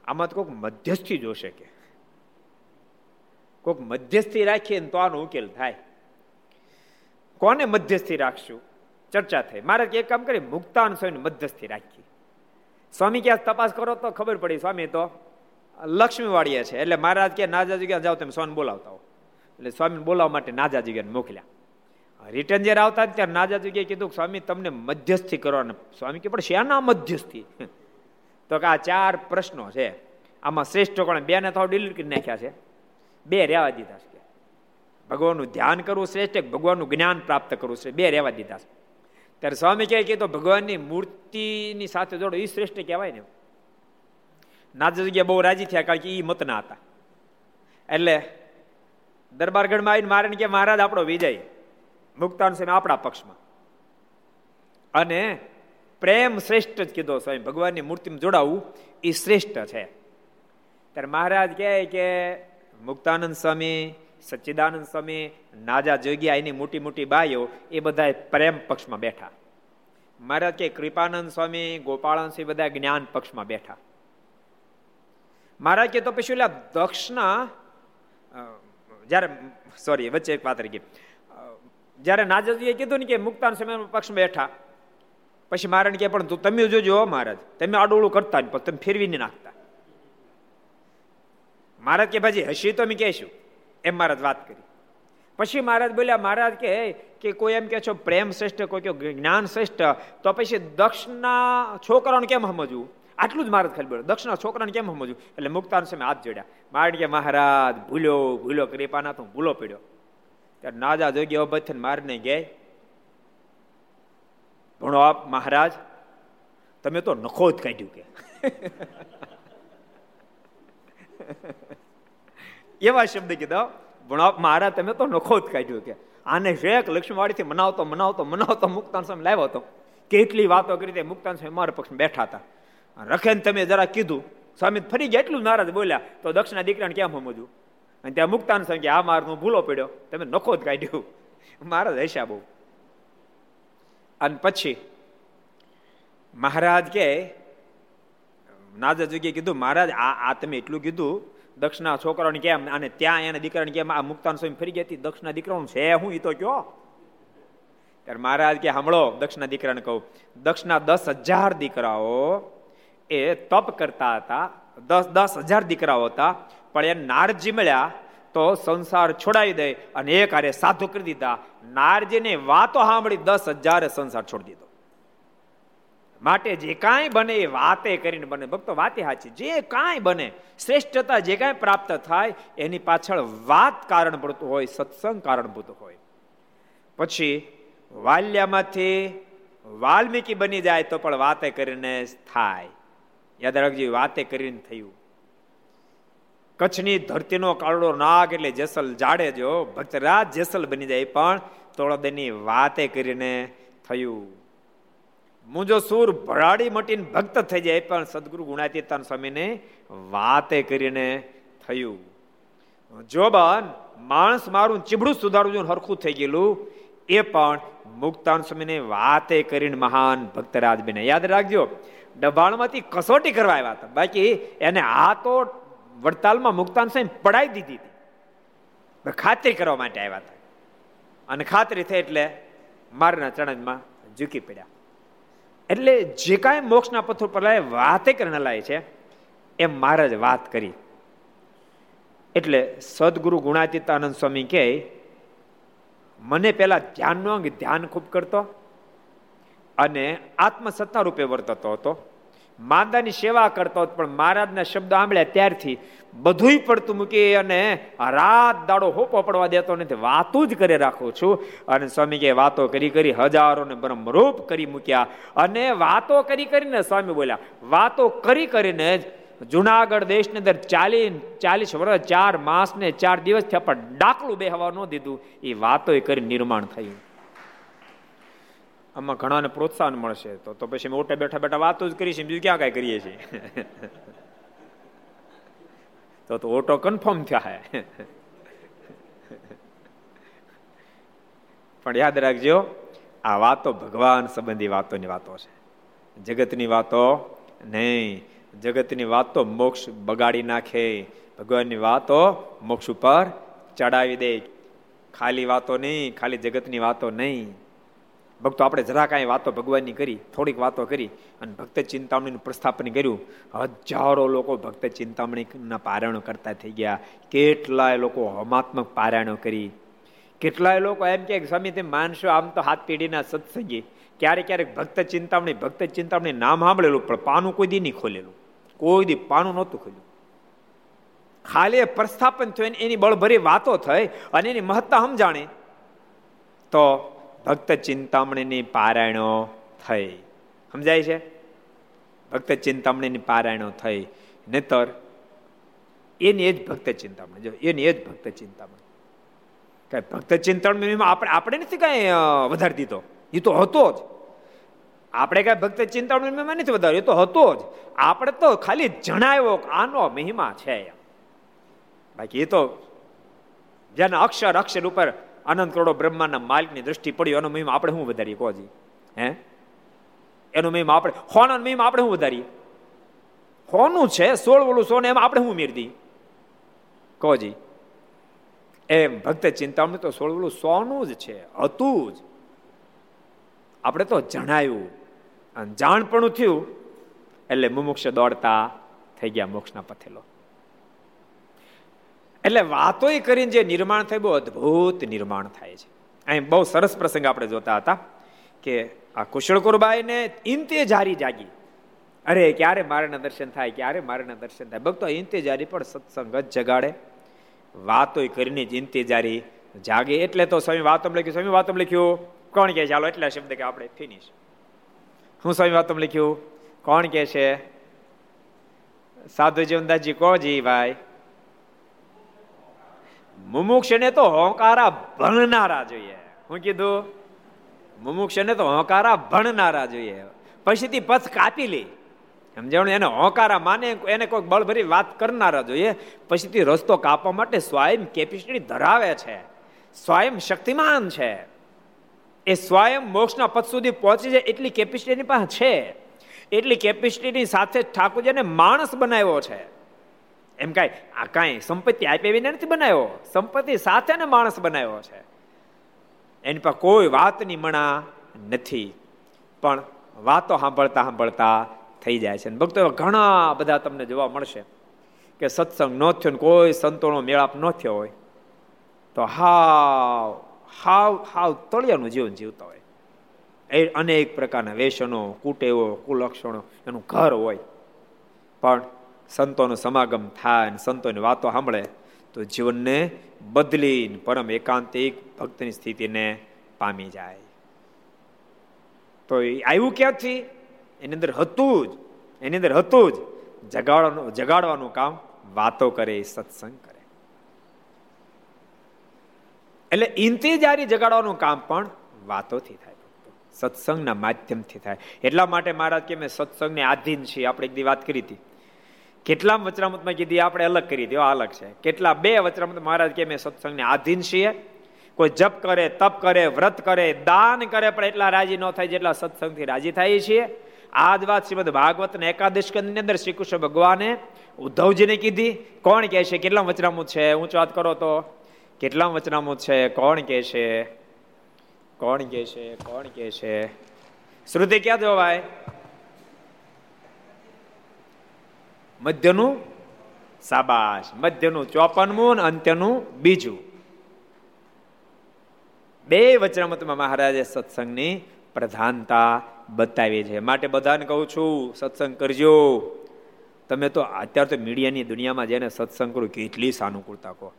આમાં તો કોઈક મધ્યસ્થી જોશે કે. કોઈક મધ્યસ્થી રાખીએ તો આનો ઉકેલ થાય. કોને મધ્યસ્થી રાખશું? ચર્ચા થઈ. મારે એક કામ કરી, મુક્તાન સ્વામી મધ્યસ્થી રાખી સ્વામી ક્યાં તપાસ કરો તો ખબર પડી. સ્વામી તો લક્ષ્મી વાળીએ છે. એટલે મહારાજ કે નાજા જગ્યા જાઓ? તમે સ્વામી બોલાવતા હો. એટલે સ્વામી બોલાવવા માટે નાજા જગ્યાને મોકલ્યા. રિટર્ન જ્યારે આવતા ત્યારે નાજા જગ્યાએ કીધું સ્વામી, તમને મધ્યસ્થી કરવાના. સ્વામી કે, પણ શેના મધ્યસ્થી? તો કે આ ચાર પ્રશ્નો છે. આમાં શ્રેષ્ઠ કોણ? બે ને તો ડિલીટ કરી નાખ્યા છે. બે રહેવા દીધા છે. ભગવાનનું ધ્યાન કરવું શ્રેષ્ઠ ભગવાનનું જ્ઞાન પ્રાપ્ત કરવું છે બે રહેવા દીધા છે. ત્યારે સ્વામી કહે કે તો ભગવાનની મૂર્તિની સાથે જોડો. એ શ્રેષ્ઠ કહેવાય ને નાજા જગ્યા બહુ રાજી થયા કારણ કે એ મતના હતા. એટલે દરબારગઢમાં આવીને મારે કે મહારાજ, આપણો વિજય. મુક્તાન સ્વામી આપણા પક્ષમાં. અને પ્રેમ શ્રેષ્ઠ જ કીધો સ્વામી. ભગવાનની મૂર્તિમાં જોડાવું એ શ્રેષ્ઠ છે. ત્યારે મહારાજ કહે કે મુક્તાનંદ સ્વામી, સચ્ચિદાનંદ સ્વામી, નાજા જોગ્યા એની મોટી મોટી બાઈઓ, એ બધા પ્રેમ પક્ષમાં બેઠા. મહારાજ કે કૃપાનંદ સ્વામી ગોપાળાનંદ સ્વામી બધા જ્ઞાન પક્ષમાં બેઠા. મહારાજ કે તો પછી દક્ષના જ્યારે સોરી વચ્ચે એક વાત રહી ગઈ. જ્યારે નાજાજીએ કીધું ને કે મુક્તાન સમય પક્ષમાં બેઠા, પછી મહારાજ કે પણ તમે જોજો મહારાજ, તમે આડોળું કરતા પણ તમે ફેરવી નાખતા. મહારાજ કે, ભાજી, હસી તો અમે કહેશું. એમ મહારાજ વાત કરી. પછી મહારાજ બોલ્યા, મહારાજ કે કે કોઈ એમ કે છો, પ્રેમ શ્રેષ્ઠ, કોઈ કે જ્ઞાન શ્રેષ્ઠ, તો પછી દક્ષના છોકરાને કેમ સમજવું? આટલું જ મહારાજ ખાલી બોલ્યો દક્ષના છોકરાને કેમ સમજવું? એટલે મુક્તાન સમય હાથ જોડ્યા. મહારાજ કે, મહારાજ ભૂલ્યો ભૂલો કૃપાના તો ભૂલો પડ્યો. ત્યારે નાજા જોગી અભથન મારને ગયા ભણો આપ, મહારાજ. તમે તો નખો જ કાઢ્યું કે. એવા શબ્દ કીધા, ભણો આપ, મહારાજ, તમે તો નખો જ કાઢ્યું કે. આને શેખ લક્ષ્મીવાડીથી મનાવતો મનાવતો મનાવતો મુક્તાન સ્વામી લાવ્યો હતો. કેટલી વાતો કરી તે મુક્તાન સ્વામી મારા પક્ષમાં બેઠા હતા. રખેન તમે જરા કીધું. સ્વામી ફરી ગયા, એટલું નારાજ બોલ્યા, તો દક્ષિણા દીકરાને કેમ સમજવું? અને ત્યાં મુક્તાન સ્વામી કે આ મારનો ભૂલો પડ્યો. તમે નખો જ કાઢ્યું. મહારાજ હસ્યા બહુ. અને પછી મહારાજ કે નાજા જોગીએ કીધું મહારાજ, આ આ તમે એટલું કીધું, દક્ષના છોકરાઓને કેમ, અને ત્યાં એના દીકરાને કેમ, આ મુક્તાન સ્વામી ફરી ગયા દક્ષના દીકરાનું છે હું એ તો કયો? ત્યારે મહારાજ કે સાંભળો દક્ષના દીકરાને કહું. દક્ષના દસ હજાર દીકરાઓ એ તપ કરતા હતા. દસ દસ હજાર દીકરાઓ હતા. પણ એ નારજી મળ્યા તો સંસાર છોડાવી દે અને એ કાર્ય સાધુ કરી દીધા. નારજીને વાતો સાંભળી દસ હજારે સંસાર છોડી દીધો. માટે જે કાંઈ બને એ વાતે કરીને બને. ભક્તો, વાતે સાચી. જે કાંઈ બને, શ્રેષ્ઠતા જે કાંઈ પ્રાપ્ત થાય, એની પાછળ વાત કારણભૂત હોય, સત્સંગ કારણભૂત હોય. પછી વાલ્યામાંથી વાલ્મીકી બની જાય તો પણ વાતે કરીને થાય. યાદ રાખજો, વાતે કરીને થયું. કચ્છની ધરતીનો કાળો નાગ એટલે જેસલ જાડે જો ભક્તરાજ જેસલ બની જાય. પણ તોળદની વાતે કરીને થયું. મુંજો સુર ભરાડી મટીને ભક્ત થઈ જાય, પણ સદગુરુ ગુણાતીતાન સ્વામીને વાતે કરીને થયું. જોબન માણસ મારું ચીબડું સુધારવું હરખું થઈ ગયેલું, એ પણ મુક્તાન સ્વામીને વાતે કરીને મહાન ભક્તરાજ બને યાદ રાખજો ડબાણમાંથી કસોટી કરવા આવ્યા હતા. બાકી એને આ તો વડતાલમાં મુક્તાન સાહેબ પડાવી દીધી હતી. ખાતરી કરવા માટે આવ્યા હતા. અને ખાતરી થઈ એટલે મારના ચણજમાં ઝૂકી પડ્યા. એટલે જે કાંઈ મોક્ષના પથ્થર પર લાય, વાતે કરીને લાય છે, એમ મહારાજ વાત કરી. એટલે સદગુરુ ગુણાતીતાનંદ સ્વામી કહે, મને પહેલાં ધ્યાનનો ધ્યાન ખૂબ કરતો અને આત્મસત્તા રૂપે વર્તતો હતો. માંદાની સેવા કરતો હતો, પણ મહારાજના શબ્દ સાંભળ્યા ત્યારથી બધું પડતું મૂકી અને રાત દાડો હોપો પડવા દેતો નથી. વાતો જ કરી રાખું છું. અને સ્વામી કે વાતો કરી કરી હજારોને બ્રહ્મરૂપ કરી મૂક્યા. અને વાતો કરી કરીને સ્વામી બોલ્યા, વાતો કરી કરીને જ જુનાગઢ દેશની અંદર ચાલીસ ચાલીસ વર્ષ, ચાર માસ ને ચાર દિવસ થયા પણ ડાકલું બેહવા ન દીધું. એ વાતો કરી નિર્માણ થયું. આમાં ઘણાને પ્રોત્સાહન મળશે. તો તો પછી મોટા બેઠા બેઠા વાતો જ કરીશું બીજું ક્યાં કાંઈ કરીએ છીએ? તો તો ઓટો કન્ફર્મ થયા. પણ યાદ રાખજો, આ વાતો ભગવાન સંબંધી વાતોની વાતો છે. જગતની વાતો નહીં. જગતની વાતો મોક્ષ બગાડી નાખે. ભગવાનની વાતો મોક્ષ ઉપર ચડાવી દે. ખાલી વાતો નહીં, ખાલી જગતની વાતો નહીં. ભક્તો, આપણે જરા કાંઈ વાતો ભગવાનની કરી, થોડીક વાતો કરી, અને ભક્ત ચિંતામણીનું પ્રસ્થાપન કર્યું. હજારો લોકો ભક્ત ચિંતામણીના પારાયણો કરતા થઈ ગયા. કેટલાય લોકો હમાત્મક પારાયણો કરી. કેટલાય લોકો એમ કે, સ્વામી તે માનશો, આમ તો હાથ પેઢીના સત્સંગી. ક્યારેક ક્યારેક ભક્ત ચિંતામણી ભક્ત ચિંતામણી નામ સાંભળેલું, પણ પાનું કોઈ દી નહીં ખોલેલું. કોઈ દી પાનું નહોતું ખોલ્યું. ખાલી પ્રસ્થાપન થયું, એની બળભરી વાતો થઈ, અને એની મહત્તા સમજાણી. તો ભક્ત ચિંતામણીની પારાયણો થઈ. સમજાય છે? ભક્ત ચિંતામણીની પારાયણો થઈ. નેતર એની એ જ ભક્ત ચિંતામણી. જો, એની એ જ ભક્ત ચિંતામણી. કઈ ભક્ત ચિંતામણીમાં આપણે આપણે નથી કઈ વધારી દીધો. એ તો હતો જ. આપણે કઈ ભક્ત ચિંતામણીમાં નથી વધાર્યો. એ તો હતો જ. આપણે તો ખાલી જણાવ્યો આનો મહિમા છે બાકી એ તો જેના અક્ષર અક્ષર ઉપર આનંદ કરોડો બ્રહ્માના માલિકની દ્રષ્ટિ પડી, એનો મહિમા આપણે શું વધારીએ કોજી હે? એનો મહિમા આપણે, હોનો મહિમા આપણે શું વધારીએ? હોનું છે, સોળ વોલું સોને, એમાં આપણે શું મેળવી કોજી એમ ભક્ત ચિંતામણી તો સોળ વોલું સોનું જ છે, હતું જ. આપણે તો જણાયું. અને જાણપણું થયું. એટલે મુમુક્ષ દોડતા થઈ ગયા મોક્ષના પથેલો. એટલે વાતો કરીને જે નિર્માણ થાય, બહુ અદભુત નિર્માણ થાય છે. અહીં બહુ સરસ પ્રસંગ આપણે જોતા હતા કે આ કુશળ કુરબાઈને ઇંતે જારી જાગી. અરે, ક્યારે મારાના દર્શન થાય, ક્યારે મારાના દર્શન થાય? ભક્તો ઇંતેજારી પણ સત્સંગ જ જગાડે. વાતો કરીને જ ઇંતેજારી જાગે. એટલે તો સ્વામી વાતમ લખ્યું, સ્વામી વાતમ લખ્યું, કોણ કહે ચાલો એટલા શબ્દ કે આપણે ફિનિશ હું સ્વામી વાતમ લખ્યું, કોણ કે છે? સાધુ જીવનદાસજી કોજી ભાઈ મુમુક્ષને તો હોંકારા ભણનારા જોઈએ. હું કીધું? મુમુક્ષને તો હોંકારા ભણનારા જોઈએ. પછીથી પથ કાપી લે. સમજાણું? એને હોંકારા માને, એને કોઈ બળભરી વાત કરનારા જોઈએ. પછીથી રસ્તો કાપવા માટે સ્વયં કેપેસિટી ધરાવે છે. સ્વયં શક્તિમાન છે. એ સ્વયં મોક્ષના પદ સુધી પહોંચી જાય એટલી કેપેસિટી પાસે છે. એટલી કેપેસિટીની સાથે ઠાકોરજીને માણસ બનાવ્યો છે. એમ કાંઈ, આ કાંઈ સંપત્તિ આપી વિના નથી બનાવ્યો. સંપત્તિ સાથે માણસ બનાવ્યો છે. એની પર કોઈ વાતની મણા નથી. પણ વાતો સાંભળતા સાંભળતા થઈ જાય છે. ભક્તો, ઘણા બધા તમને જોવા મળશે કે સત્સંગ ન થયો ને કોઈ સંતોનો મેળાપ ન થયો હોય, તો હાવ હાવ હાવ તળિયાનું જીવન જીવતા હોય. એ અનેક પ્રકારના વેસનો કુટેવો, કુલક્ષણો, એનું ઘર હોય. પણ સંતોનો સમાગમ થાય અને સંતોની વાતો સાંભળે, તો જીવનને બદલીને પરમ એકાંતિક ભક્તની સ્થિતિને પામી જાય. તો એ આવ્યું ક્યાંથી? એની અંદર હતું જ, એની અંદર હતું જ જગાડવાનું જગાડવાનું કામ વાતો કરે, સત્સંગ કરે. એટલે ઇંતેજારી જગાડવાનું કામ પણ વાતોથી થાય સત્સંગના માધ્યમથી થાય. એટલા માટે મહારાજ કે મેં સત્સંગને આધીન છીએ. આપણે એક દી વાત કરી હતી. કેટલા વચરામતમાં કીધી? આપણે અલગ કરી દેવા અલગ છે. કેટલા? બે વચરામત મહારાજ કે મેં સત્સંગને આધીન છીએ. કોઈ જપ કરે, તપ કરે, વ્રત કરે, દાન કરે, પણ એટલા રાજી ન થાય જેટલા સત્સંગથી રાજી થાય છીએ. આ જ વાત શ્રીમદ ભાગવત ને એકાદશની અંદર શ્રી કૃષ્ણ ભગવાને ઉદ્ધવજીને કીધી. કોણ કહે છે? કેટલા વચરામું છે? ઊંચો વાત કરો તો. કેટલા વચનામું છે? કોણ કહે છે? કોણ કહે છે? કોણ કે છે? શ્રુતિ ક્યાં જોવાય? મધ્યનું સાબાશ, મધ્યનું ચોપનમું અંત્યનું બીજું. બે વચનામતમાં મહારાજે સત્સંગની પ્રધાનતા બતાવી છે. માટે બધાને કહું છું, સત્સંગ કરજો. તમે તો અત્યારે તો મીડિયાની દુનિયામાં જેને સત્સંગ કરું, કેટલી સાનુકૂળતા કહો.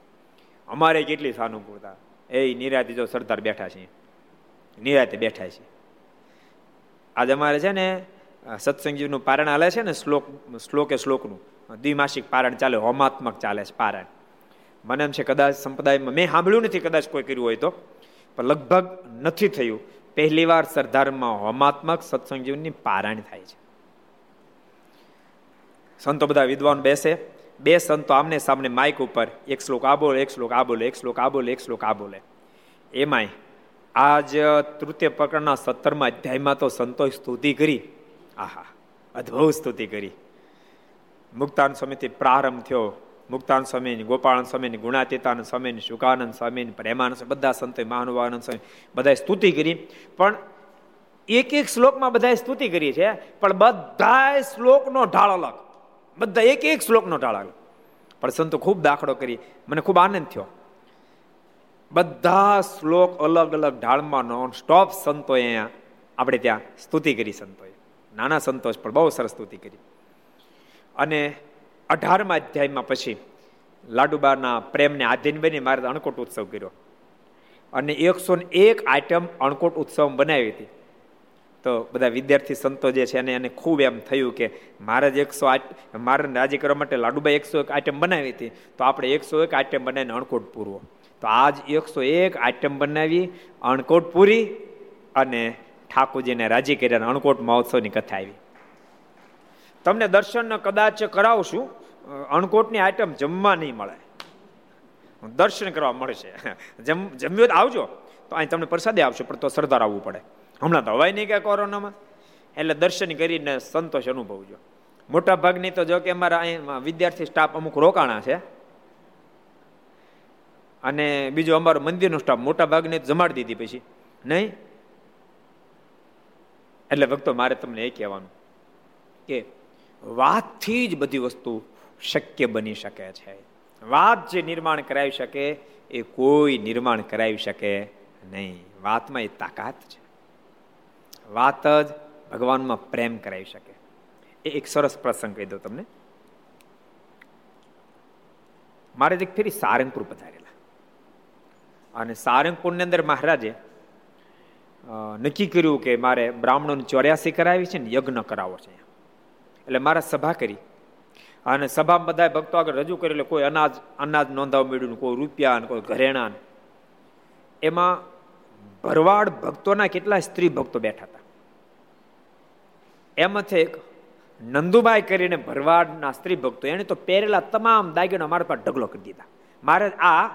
અમારે કેટલી સાનુકૂળતા. એ નિરાતે જો સરદાર બેઠા છે. નિરાતે બેઠા છે. આજે અમારે છે ને સત્સંગજીનું પારણ હાલે છે ને શ્લોક, શ્લોકે શ્લોકનું. દ્વિમાસિક પારણ ચાલે, હોમાત્મક ચાલે છે પારણ. મને એમ છે કદાચ સંપ્રદાયમાં, મેં સાંભળ્યું નથી કદાચ કોઈ કર્યું હોય તો, પણ લગભગ નથી થયું. પહેલી વાર સરદારમાં હોમાત્મક સત્સંગજીવનની પારાયણ થાય છે. સંતો બધા વિદ્વાન બેસે. બે સંતો આમને સામને માઇક ઉપર, એક શ્લોક આ બોલે, એક શ્લોક આ બોલે, એક શ્લોક આ બોલે, એક શ્લોક આ બોલે. એમાંય આજ તૃતીય પ્રકરણના સત્તરમાં અધ્યાયમાં તો સંતોએ સ્તુતિ કરી. આહા, અદભુત સ્તુતિ કરી. મુક્તાન સ્વામીથી પ્રારંભ થયો. મુક્તાન સ્વામી, ગોપાળન સ્વામી ગુણાતીતાનંદ સ્વામી, શુકાનંદ સ્વામી, પ્રેમાનંદ બધા સંતો મહાનુભાવાનંદ સ્વામી, બધાએ સ્તુતિ કરી. પણ એક એક શ્લોકમાં બધાએ સ્તુતિ કરી છે, પણ બધા શ્લોકનો ઢાળ અલગ. બધા એક એક શ્લોકનો ઢાળ અલગ. પણ સંતો ખૂબ દાખલો કરી. મને ખૂબ આનંદ થયો. બધા શ્લોક અલગ અલગ ઢાળમાં નોન સ્ટોપ સંતોએ અહીંયા આપણે ત્યાં સ્તુતિ કરી સંતોએ. નાના સંતોષ પણ બહુ સરસ સ્તુતિ કરી. અને અઢારમા અધ્યાયમાં પછી લાડુબાના પ્રેમને આધીન બની મારે અણકોટ ઉત્સવ કર્યો. અને એકસો એક આઈટમ અણકોટ ઉત્સવ બનાવી હતી. તો બધા વિદ્યાર્થી સંતો જે છે એને એને ખૂબ એમ થયું કે મારે જ એકસો આઠ મારે રાજી કરવા માટે લાડુબાઈ એકસો એક આઈટમ બનાવી હતી. તો આપણે એકસો એક આઈટમ બનાવીને અણકોટ પૂરવો. તો આજ એકસો એક આઈટમ બનાવી, અણકોટ પૂરી અને ઠાકોરજીને રાજી કર્યા અણકોટ મહોત્સવની કથા આવી. તમને દર્શન કદાચ કરાવશું અણકોટની આઈટમ જમવા નહીં મળે. દર્શન કરવા મળશે. જમ, જમ્યો આવજો. તો અહીં તમને પ્રસાદે આવશે પણ તો સરદાર આવવું પડે. હમણાં તો હવાય નહીં કે કોરોનામાં. એટલે દર્શન કરીને સંતોષ અનુભવજો. મોટા ભાગની તો જો કે અમારા અહીં વિદ્યાર્થી સ્ટાફ અમુક રોકાણા છે. અને બીજું અમારો મંદિરનો સ્ટાફ મોટા ભાગને જમાડી દીધી પછી. નહીં? એટલે ભક્તો, મારે તમને એ કહેવાનું કે વાતથી જ બધી વસ્તુ શક્ય બની શકે છે. વાત જે નિર્માણ કરાવી શકે, એ કોઈ નિર્માણ કરાવી શકે નહીં. વાતમાં એ તાકાત છે. વાત જ ભગવાનમાં પ્રેમ કરાવી શકે. એ એક સરસ પ્રસંગ કહી દઉં તમને. મારે એક ફેરી સારંગપુર પધારેલા. અને સારંગપુરની અંદર મહારાજે નક્કી કર્યું કે મારે બ્રાહ્મણોની ચોર્યાસી કરાવી છે ને યજ્ઞ કરાવો છે. એટલે મારા સભા કરી. અને સભામાં બધા ભક્તો આગળ રજૂ કરી એટલે કોઈ અનાજ અનાજ નોંધાવા મળ્યું કોઈ રૂપિયા ને કોઈ ઘરેણા એમાં ભરવાડ ભક્તોના કેટલા સ્ત્રી ભક્તો બેઠા હતા. એમાંથી એક નંદુબાઈ કરીને ભરવાડના સ્ત્રી ભક્તો એને તો પહેરેલા તમામ દાગીનો મારા પર ઢગલો કરી દીધા. મારે આ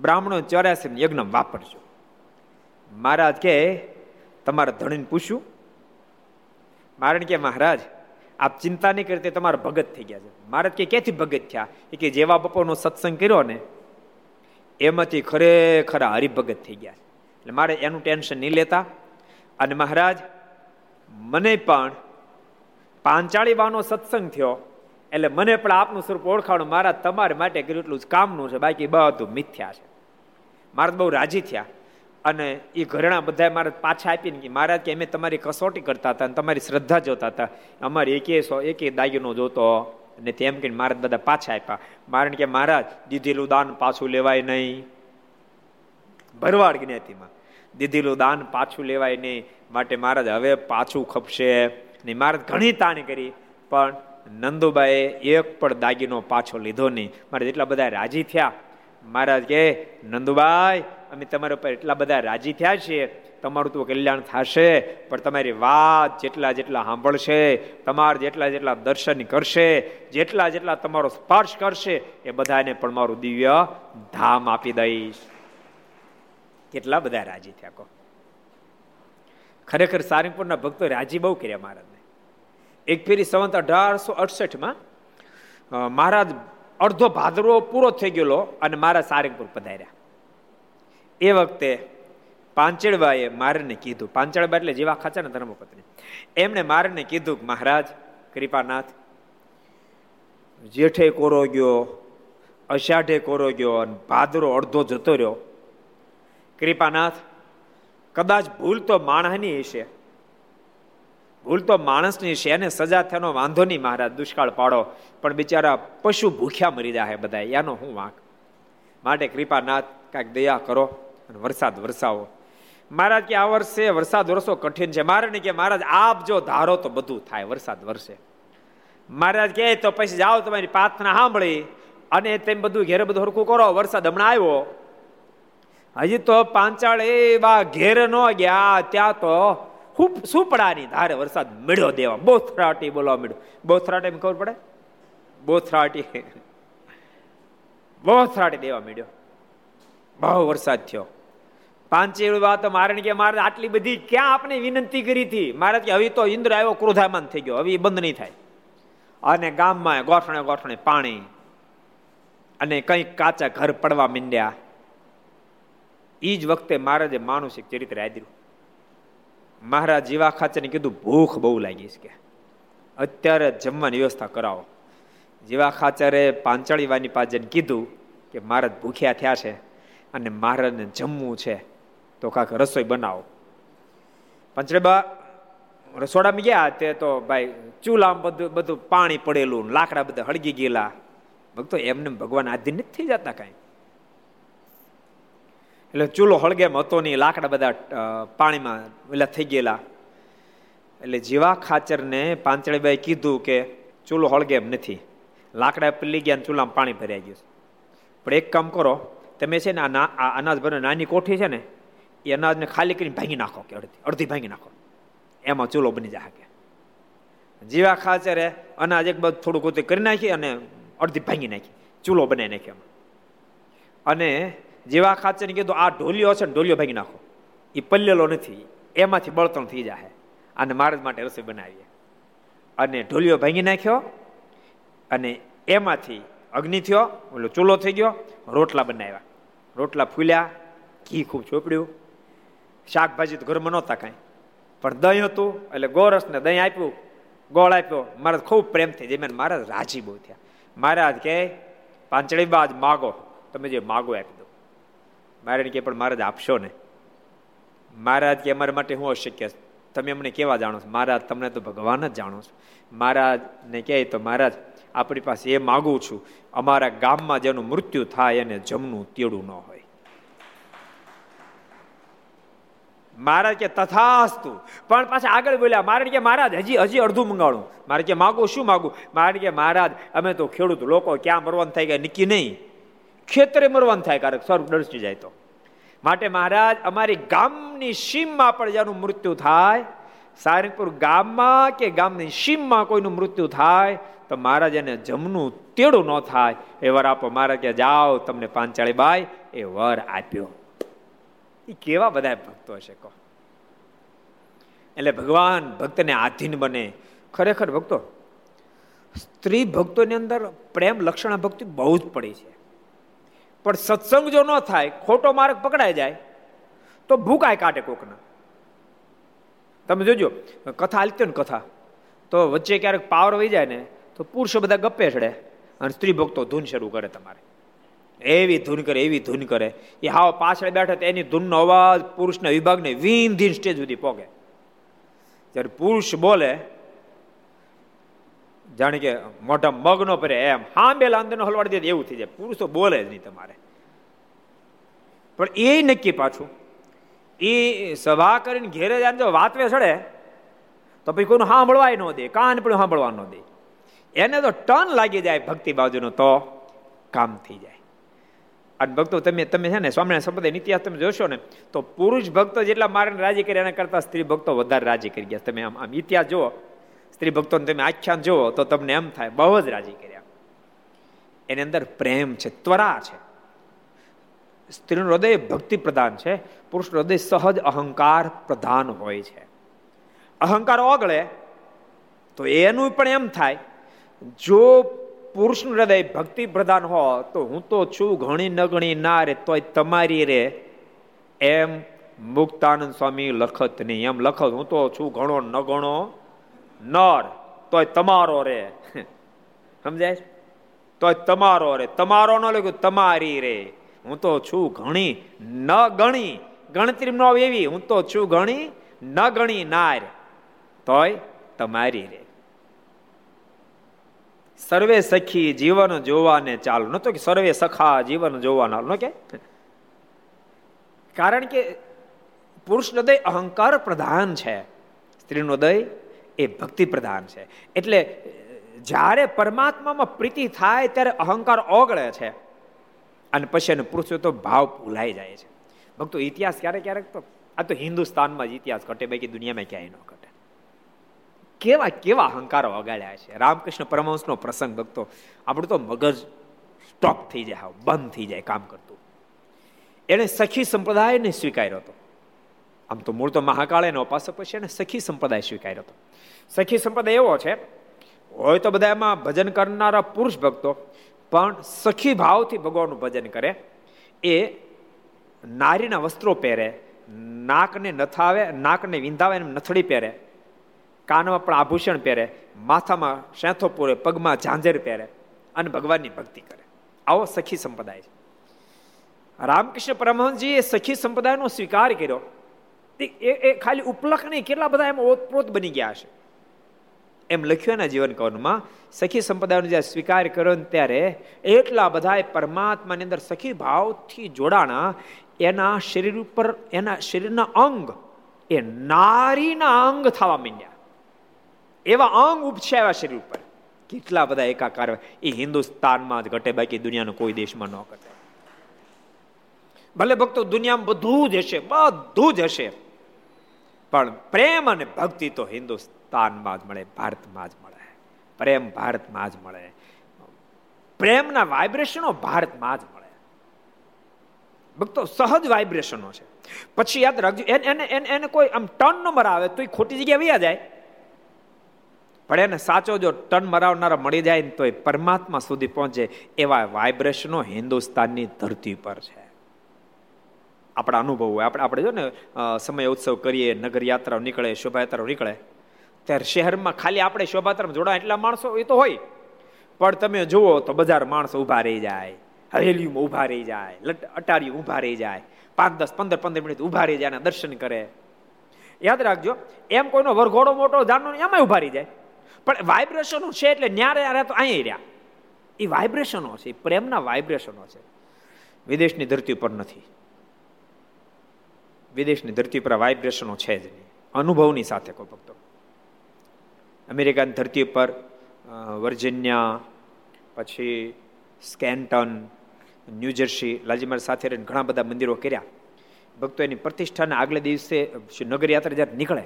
બ્રાહ્મણો ચોર્યાસી યજ્ઞ વાપરજો. મહારાજ કે તમારા ધણીને પૂછ્યું મારણ કે મહારાજ, આપ ચિંતા નહીં કરતી તમારા ભગત થઈ ગયા છે. મહારાજ કે ક્યાંથી ભગત થયા? એ કે જેવા બપોરનો સત્સંગ કર્યો ને, એમાંથી ખરેખર હરિભગત થઈ ગયા છે. એટલે મારે એનું ટેન્શન નહીં લેતા. અને મહારાજ, મને પણ પાંચાળી વાનો સત્સંગ થયો, એટલે મને પણ આપનું સ્વરૂપ ઓળખાણું. મારા તમારે માટે કર્યું એટલું જ કામનું છે, બાકી બધું મિથ્યા છે. મારા બહુ રાજી થયા. અને એ ઘરણા બધા મારે પાછા આપીને કે મહારાજ કે અમે તમારી કસોટી કરતા હતા અને તમારી શ્રદ્ધા જોતા હતા. અમારે એકે સો એકે દાગીનો જોતો અને તેમ કહીને મહારાજ બધા પાછા આપ્યા. મારણ કે મહારાજ, દીધેલું દાન પાછું લેવાય નહીં. ભરવાડ જ્ઞાતિમાં દીધેલું દાન પાછું લેવાય નહીં. માટે મહારાજ હવે પાછું ખપશે. નહીં મહારાજ ઘણી તાણ કરી, પણ નંદુબાએ એક પણ દાગીનો પાછો લીધો નહીં. મારે એટલા બધા રાજી થયા. મહારાજ કે, નંદુભાઈ, અમે તમારા ઉપર એટલા બધા રાજી થયા છીએ. તમારું તો કલ્યાણ થશે, પણ તમારી વાત જેટલા જેટલા સાંભળશે, તમારા જેટલા જેટલા દર્શન કરશે, જેટલા જેટલા તમારો સ્પર્શ કરશે, એ બધાને પણ મારું દિવ્ય ધામ આપી દઈશ. કેટલા બધા રાજી થયા કહો. ખરેખર સારંગપુરના ભક્તો રાજી બહુ કર્યા મહારાજને. એક ફેરી સંવંત અઢારસો અડસઠમાં મહારાજ અડધો ભાદરવો પૂરો થઈ ગયેલો અને મારા સારંગપુર પધાર્યા. એ વખતે પાંચેડબાએ મારને કીધું પાંચેડબા એટલે જેવા ખાચા ને ધર્મપત્ની. એમણે મારને કીધું કે, મહારાજ, કૃપાનાથ, જેઠે કોરો ગયો, અષાઢે કોરો ગયો અને ભાદરો અડધો જતો રહ્યો. કૃપાનાથ, કદાચ ભૂલ તો માણસની હશે ભૂલ તો માણસની છે એને સજા થયાનો વાંધો નહીં મહારાજ, દુષ્કાળ પાડો. પણ બિચારા પશુ ભૂખ્યા મરી જાય બધા એનો હું વાંક? માટે કૃપાનાથ, કાંઈક દયા કરો અને વરસાદ વરસાવો. મહારાજ કે આ વર્ષે વરસાદ વરસો, કઠિન છે. મારે કે મહારાજ, આપ જો ધારો તો બધું થાય, વરસાદ વરસે. મહારાજ કહે, તો પછી જાઓ તમારી પ્રાર્થના સાંભળી અને તેમ બધું ઘેરે બધું હરખું કરો. વરસાદ હમણાં આવ્યો. હજી તો પાંચાળ એવા ઘેર ન ગયા, ત્યાં તો સુપડાની ધારે વરસાદ મળ્યો દેવા. બોથરાટી બોલવા મળ્યો. બોથરાટી ખબર પડે? બોથરાટી. બોથરાટી દેવા મળ્યો. બહુ વરસાદ થયો. પાંચે વાત મારે કે મારે આટલી બધી ક્યાં આપણે વિનંતી કરી હતી? મારે કે હવે તો ઇન્દ્ર આવ્યો, ક્રોધામાન થઈ ગયો. હવે બંધ નહીં થાય. અને ગામમાં ગોઠણે ગોઠણે પાણી અને કંઈક કાચા ઘર પડવા માંડ્યા. એ જ વખતે મહારાજે માનુષિક ચરિત્ર આદર્યું. મહારાજ જીવા ખાચરને કીધું, ભૂખ બહુ લાગી છે કે. અત્યારે જમવાની વ્યવસ્થા કરાવો. જીવા ખાચરે પાંચાળી વાની પાજન કીધું કે મહારાજ ભૂખ્યા થયા છે અને મહારાજને જમવું છે. તો કાંક રસોઈ બનાવો. પંચરેબા રસોડામાં ગયા તે તો ભાઈ ચૂલામાં બધું બધું પાણી પડેલું લાકડા બધા હળગી ગયેલા. ભક્તો, એમને ભગવાન આધીન નથી થઈ જતા કાંઈ? એટલે ચૂલો હળગેમ હતો નહીં, લાકડા બધા પાણીમાં પેલા થઈ ગયેલા. એટલે જીવા ખાચરને પાંચળીબાઈ કીધું કે ચૂલો હળગેમ નથી. લાકડા પલી ગયા ચૂલામાં પાણી ભરાઈ ગયું પણ એક કામ કરો, તમે છે ને આ અનાજ ભરો નાની કોઠી છે ને, એ અનાજને ખાલી કરીને ભાંગી નાખો કે અડધી અડધી ભાંગી નાખો. એમાં ચૂલો બની જાય કે જીવા ખાચરે અનાજ એક બધું થોડું ગોતી કરી નાખી અને અડધી ભાંગી નાખી. ચૂલો બનાવી નાખી અને જેવા ખાચર કીધું આ ઢોલિયો છે ઢોલિયો ભાગી નાખો. એ પલ્લેલો નથી. એમાંથી બળતણ થઈ જાય અને મારા માટે રસોઈ બનાવીએ. અને ઢોલિયો ભાંગી નાખ્યો અને એમાંથી અગ્નિ થયો, ઓલો ચૂલો થઈ ગયો, રોટલા બનાવ્યા. રોટલા ફૂલ્યા, ઘી ખૂબ ચોપડ્યું. શાકભાજી તો ઘરમાં નહોતા કાંઈ. પણ દહીં હતું, એટલે ગોરસને દહીં આપ્યું, ગોળ આપ્યો. મહારાજ ખૂબ પ્રેમથી જમીને મહારાજ રાજી બહુ થયા. મહારાજ કે પાંચડી બાજ માગો. તમે જે માગો આપી દો. મારે કે પણ મહારાજ આપશો ને? મહારાજ કે અમારા માટે હું અશક્ય તમે અમને કેવા જાણો છો? મહારાજ તમને તો ભગવાન જ જાણો છો. મહારાજને કહે તો મહારાજ આપણી પાસે એ માગું છું, અમારા ગામમાં જેનું મૃત્યુ થાય એને જમનું તેડું ન હોય. મહારાજ કે તથાસ્તુ. પણ પાછા આગળ બોલ્યા મારે કે મહારાજ હજી હજી અડધું મંગાડું મારે કે માગું, શું માગું? મારે કે મહારાજ અમે તો ખેડૂત, લોકો ક્યાં મરવાનું થાય કે નક્કી નહીં. ખેતરે મરવાનું થાય કારણ સ્વર્ગ દર્શી જાય તો. માટે મહારાજ, અમારી ગામની સીમમાં પણ જેનું મૃત્યુ થાય, સારંગપુર ગામમાં કે ગામની સીમમાં કોઈનું મૃત્યુ થાય, તો મહારાજ એને જમનું તેડું ન થાય, એ વર આપો. મારા કે જાઓ, તમને પાંચાળી બાઈ. એ વર આપ્યો. એ કેવા બધા ભક્તો હશે કહો. એટલે ભગવાન ભક્તને આધીન બને. ખરેખર ભક્તો, સ્ત્રી ભક્તોની અંદર પ્રેમ, લક્ષણ ભક્તિ બહુ જ પડી છે. પણ સત્સંગ જો ન થાય, ખોટો માર્ગ પકડાઈ જાય, તો ભૂકાય કાઢે કોકના. તમે જોજો, કથા હાલતી ને કથા, તો વચ્ચે ક્યારેક પાવર વહી જાય ને, તો પુરુષો બધા ગપ્પે ચડે અને સ્ત્રી ભક્તો ધૂન શરૂ કરે તમારે. એવી ધૂન કરે, એવી ધૂન કરે. એ હાવ પાછળ બેઠે તો એની ધૂનનો અવાજ પુરુષના વિભાગને વીંધીન સ્ટેજ સુધી પોગે. જ્યારે પુરુષ બોલે જાણે કે મોઢા મગનો પરે એમ. બે લાંદનો હલવાડી દે એવું થઈ જાય. પુરુષો બોલે જ નહીં તમારે. પણ એ નક્કી પાછું. એ સભા કરીને ઘેરે જાય જો વાતવે સડે તો પછી કોઈનું સાંભળવાય ન દે કાન પણ સાંભળવા ન દે. એને તો ટન લાગી જાય ભક્તિ બાજુનો, તો કામ થઈ જાય. અને ભક્તો તમે તમે છે ને, સ્વામિનારાયણ સંપ્રદાય ઇતિહાસ તમે જોશો ને, તો પુરુષ ભક્તો જેટલા મારે રાજી કર્યા એના કરતા સ્ત્રી ભક્તો વધારે રાજી કરી ગયા તમે આમ આમ ઇતિહાસ જુઓ. સ્ત્રી ભક્તોને તમે આખ્યાન જુઓ તો તમને એમ થાય, બહુ જ રાજી કર્યા. એની અંદર પ્રેમ છે, ત્વરા છે. સ્ત્રીનું હૃદય ભક્તિ પ્રધાન છે પુરુષ હૃદય સહજ અહંકાર પ્રધાન હોય છે. અહંકાર ઓગળે તો એનું પણ એમ થાય, જો પુરુષનું હૃદય ભક્તિ પ્રધાન હો, તો હું તો છું ઘણી નગણી ના રે તોય તમારી રે. એમ મુક્તાનંદ સ્વામી લખત નહીં, એમ લખત, હું તો છું ઘણો નગણો નર, તોય તમારો રે. સમજાય તોય તમારો રે. તમારો ન લખ્યું, તમારી રે. હું તો છું ઘણી, ન ગણી. ગણતરી ન એવી. હું તો છું ઘણી, ન ગણી નાર. તોય તમારી રે. સર્વે સખી જીવન જોવાને ચાલો. નતો કે સર્વે સખા જીવન જોવાના. ન કે? કારણ કે પુરુષ હૃદય અહંકાર પ્રધાન છે. સ્ત્રીનો હૃદય એ ભક્તિ પ્રધાન છે. એટલે જ્યારે પરમાત્મામાં પ્રીતિ થાય ત્યારે અહંકાર ઓગળે છે. અને પછી એને પુરુષો તો ભાવ ભૂલાઈ જાય છે. ભક્તો, ઇતિહાસ ક્યારેક ક્યારેક તો, આ તો હિન્દુસ્તાનમાં જ ઇતિહાસ ઘટે, બાકી દુનિયામાં ક્યાંય ન ઘટે. કેવા કેવા અહંકારો વગાડ્યા છે. રામકૃષ્ણ પરમહંસનો પ્રસંગ, ભક્તો, આપણું તો મગજ સ્ટોપ થઈ જાય બંધ થઈ જાય કામ કરતું. એણે સખી સંપ્રદાયને સ્વીકાર્યો હતો. આમ તો મૂળ તો મહાકાળ એનો ઉપાસક પછી એને સખી સંપ્રદાય સ્વીકાર્યો હતો. સખી સંપ્રદાય એવો છે, હોય તો બધા એમાં ભજન કરનારા પુરુષ ભક્તો, પણ સખી ભાવથી ભગવાનનું ભજન કરે, એ નારીના વસ્ત્રો પહેરે, નાકને નથાવે, નાકને વિંધાવે નથડી પહેરે, કાનમાં પણ આભૂષણ પહેરે, માથામાં શેથો પૂરે, પગમાં ઝાંઝર પહેરે અને ભગવાનની ભક્તિ કરે. આવો સખી સંપ્રદાય છે. રામકૃષ્ણ પરમહંસજીએ સખી સંપ્રદાયનો સ્વીકાર કર્યો. એ ખાલી ઉપલખ નહીં, કેટલા બધા એમ ઓતપ્રોત બની ગયા છે. એમ લખ્યું એના જીવન કવનમાં સખી સંપ્રદાયનો જ્યારે સ્વીકાર કર્યો ને ત્યારે એટલા બધા પરમાત્માની અંદર સખી ભાવથી જોડાણા, એના શરીર ઉપર, એના શરીરના અંગ, એ નારીના અંગ થવા માંડ્યા. એવા અંગ ઉપછાવ્યા શરીર ઉપર. કેટલા બધા એકાકાર એ હિન્દુસ્તાનમાં જ ઘટે, બાકી દુનિયાનો કોઈ દેશમાં ન ઘટે. ભલે ભક્તો દુનિયામાં બધું જ હશે, બધું જ હશે. પણ પ્રેમ અને ભક્તિ તો હિન્દુસ્તાનમાં જ મળે, ભારતમાં જ મળે. પ્રેમ ભારતમાં જ મળે. પ્રેમના વાઇબ્રેશનો ભારતમાં જ મળે. ભક્તો, સહજ વાઇબ્રેશનો છે. પછી યાદ રાખજો, એને એને એને કોઈ આમ ટર્ન નંબર આવે તો એ ખોટી જગ્યાએ વૈયા જાય. પણ એને સાચો જો ટર્ન મરાવનારા મળી જાય ને તો એ પરમાત્મા સુધી પહોંચે એવા વાઇબ્રેશનો હિન્દુસ્તાનની ધરતી પર છે. આપણા અનુભવ હોય. આપણે આપણે જો ને સમય ઉત્સવ કરીએ, નગરયાત્રાઓ નીકળે, શોભાયાત્રાઓ નીકળે, ત્યારે શહેરમાં ખાલી આપણે શોભાયાત્રામાં જોડા એટલા માણસો એ તો હોય. પણ તમે જુઓ તો બજાર માણસો ઊભા રહી જાય, હવેલીમાં ઊભા રહી જાય અટારી ઊભા રહી જાય, પાંચ દસ, પંદર પંદર મિનિટ ઊભા રહી જાય દર્શન કરે. યાદ રાખજો, એમ કોઈનો વરઘોડો મોટો જાણનો એમાં ઊભા રહી જાય. પણ વાઇબ્રેશનો છે એટલે ન્યારે યારે તો અહીં રહ્યા. એ વાઇબ્રેશનો છે પ્રેમના વાઇબ્રેશનો છે. વિદેશની ધરતી ઉપર નથી. વિદેશની ધરતી પર વાઇબ્રેશનો છે જ નહીં. અનુભવની સાથે કોઈ ભક્તો. અમેરિકાની ધરતી પર વર્જિનિયા, પછી સ્કેન્ટન ન્યૂજર્સી લાલજી સાથે રહીને ઘણા બધા મંદિરો કર્યા. ભક્તો એની પ્રતિષ્ઠાના આગલે દિવસે નગરયાત્રા જ્યારે નીકળે,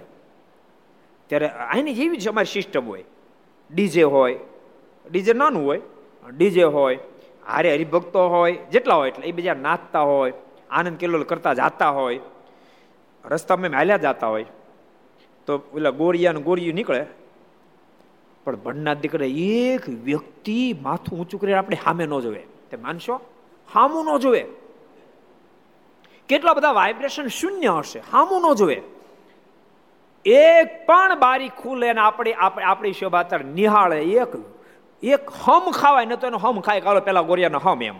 ત્યારે આની જેવી જ અમારી સિસ્ટમ હોય. ડીજે હોય, ડીજે નાનું હોય, ડીજે હોય, હારે હરિભક્તો હોય, જેટલા હોય એટલે, એ બીજા નાચતા હોય, આનંદ કેલોલ કરતા જાતા હોય રસ્તામાં હાલ્યા જતા હોય, તો પેલા ગોળિયા ગોળિયું નીકળે. પણ ભણના દીકરે એક વ્યક્તિ માથું ઊંચું કરીને આપણે સામે ન જોવે. તે માનશો? હામું ન જોવે. કેટલા બધા વાઇબ્રેશન શૂન્ય હશે, હામું ન જોવે. એક પણ બારી ખુલે ને આપણી આપણી શોભાતર નિહાળે. એક એક હમ ખાવાય, ન તો એનો હમ ખાય. કાલો પેલા ગોરિયાનો હમ એમ.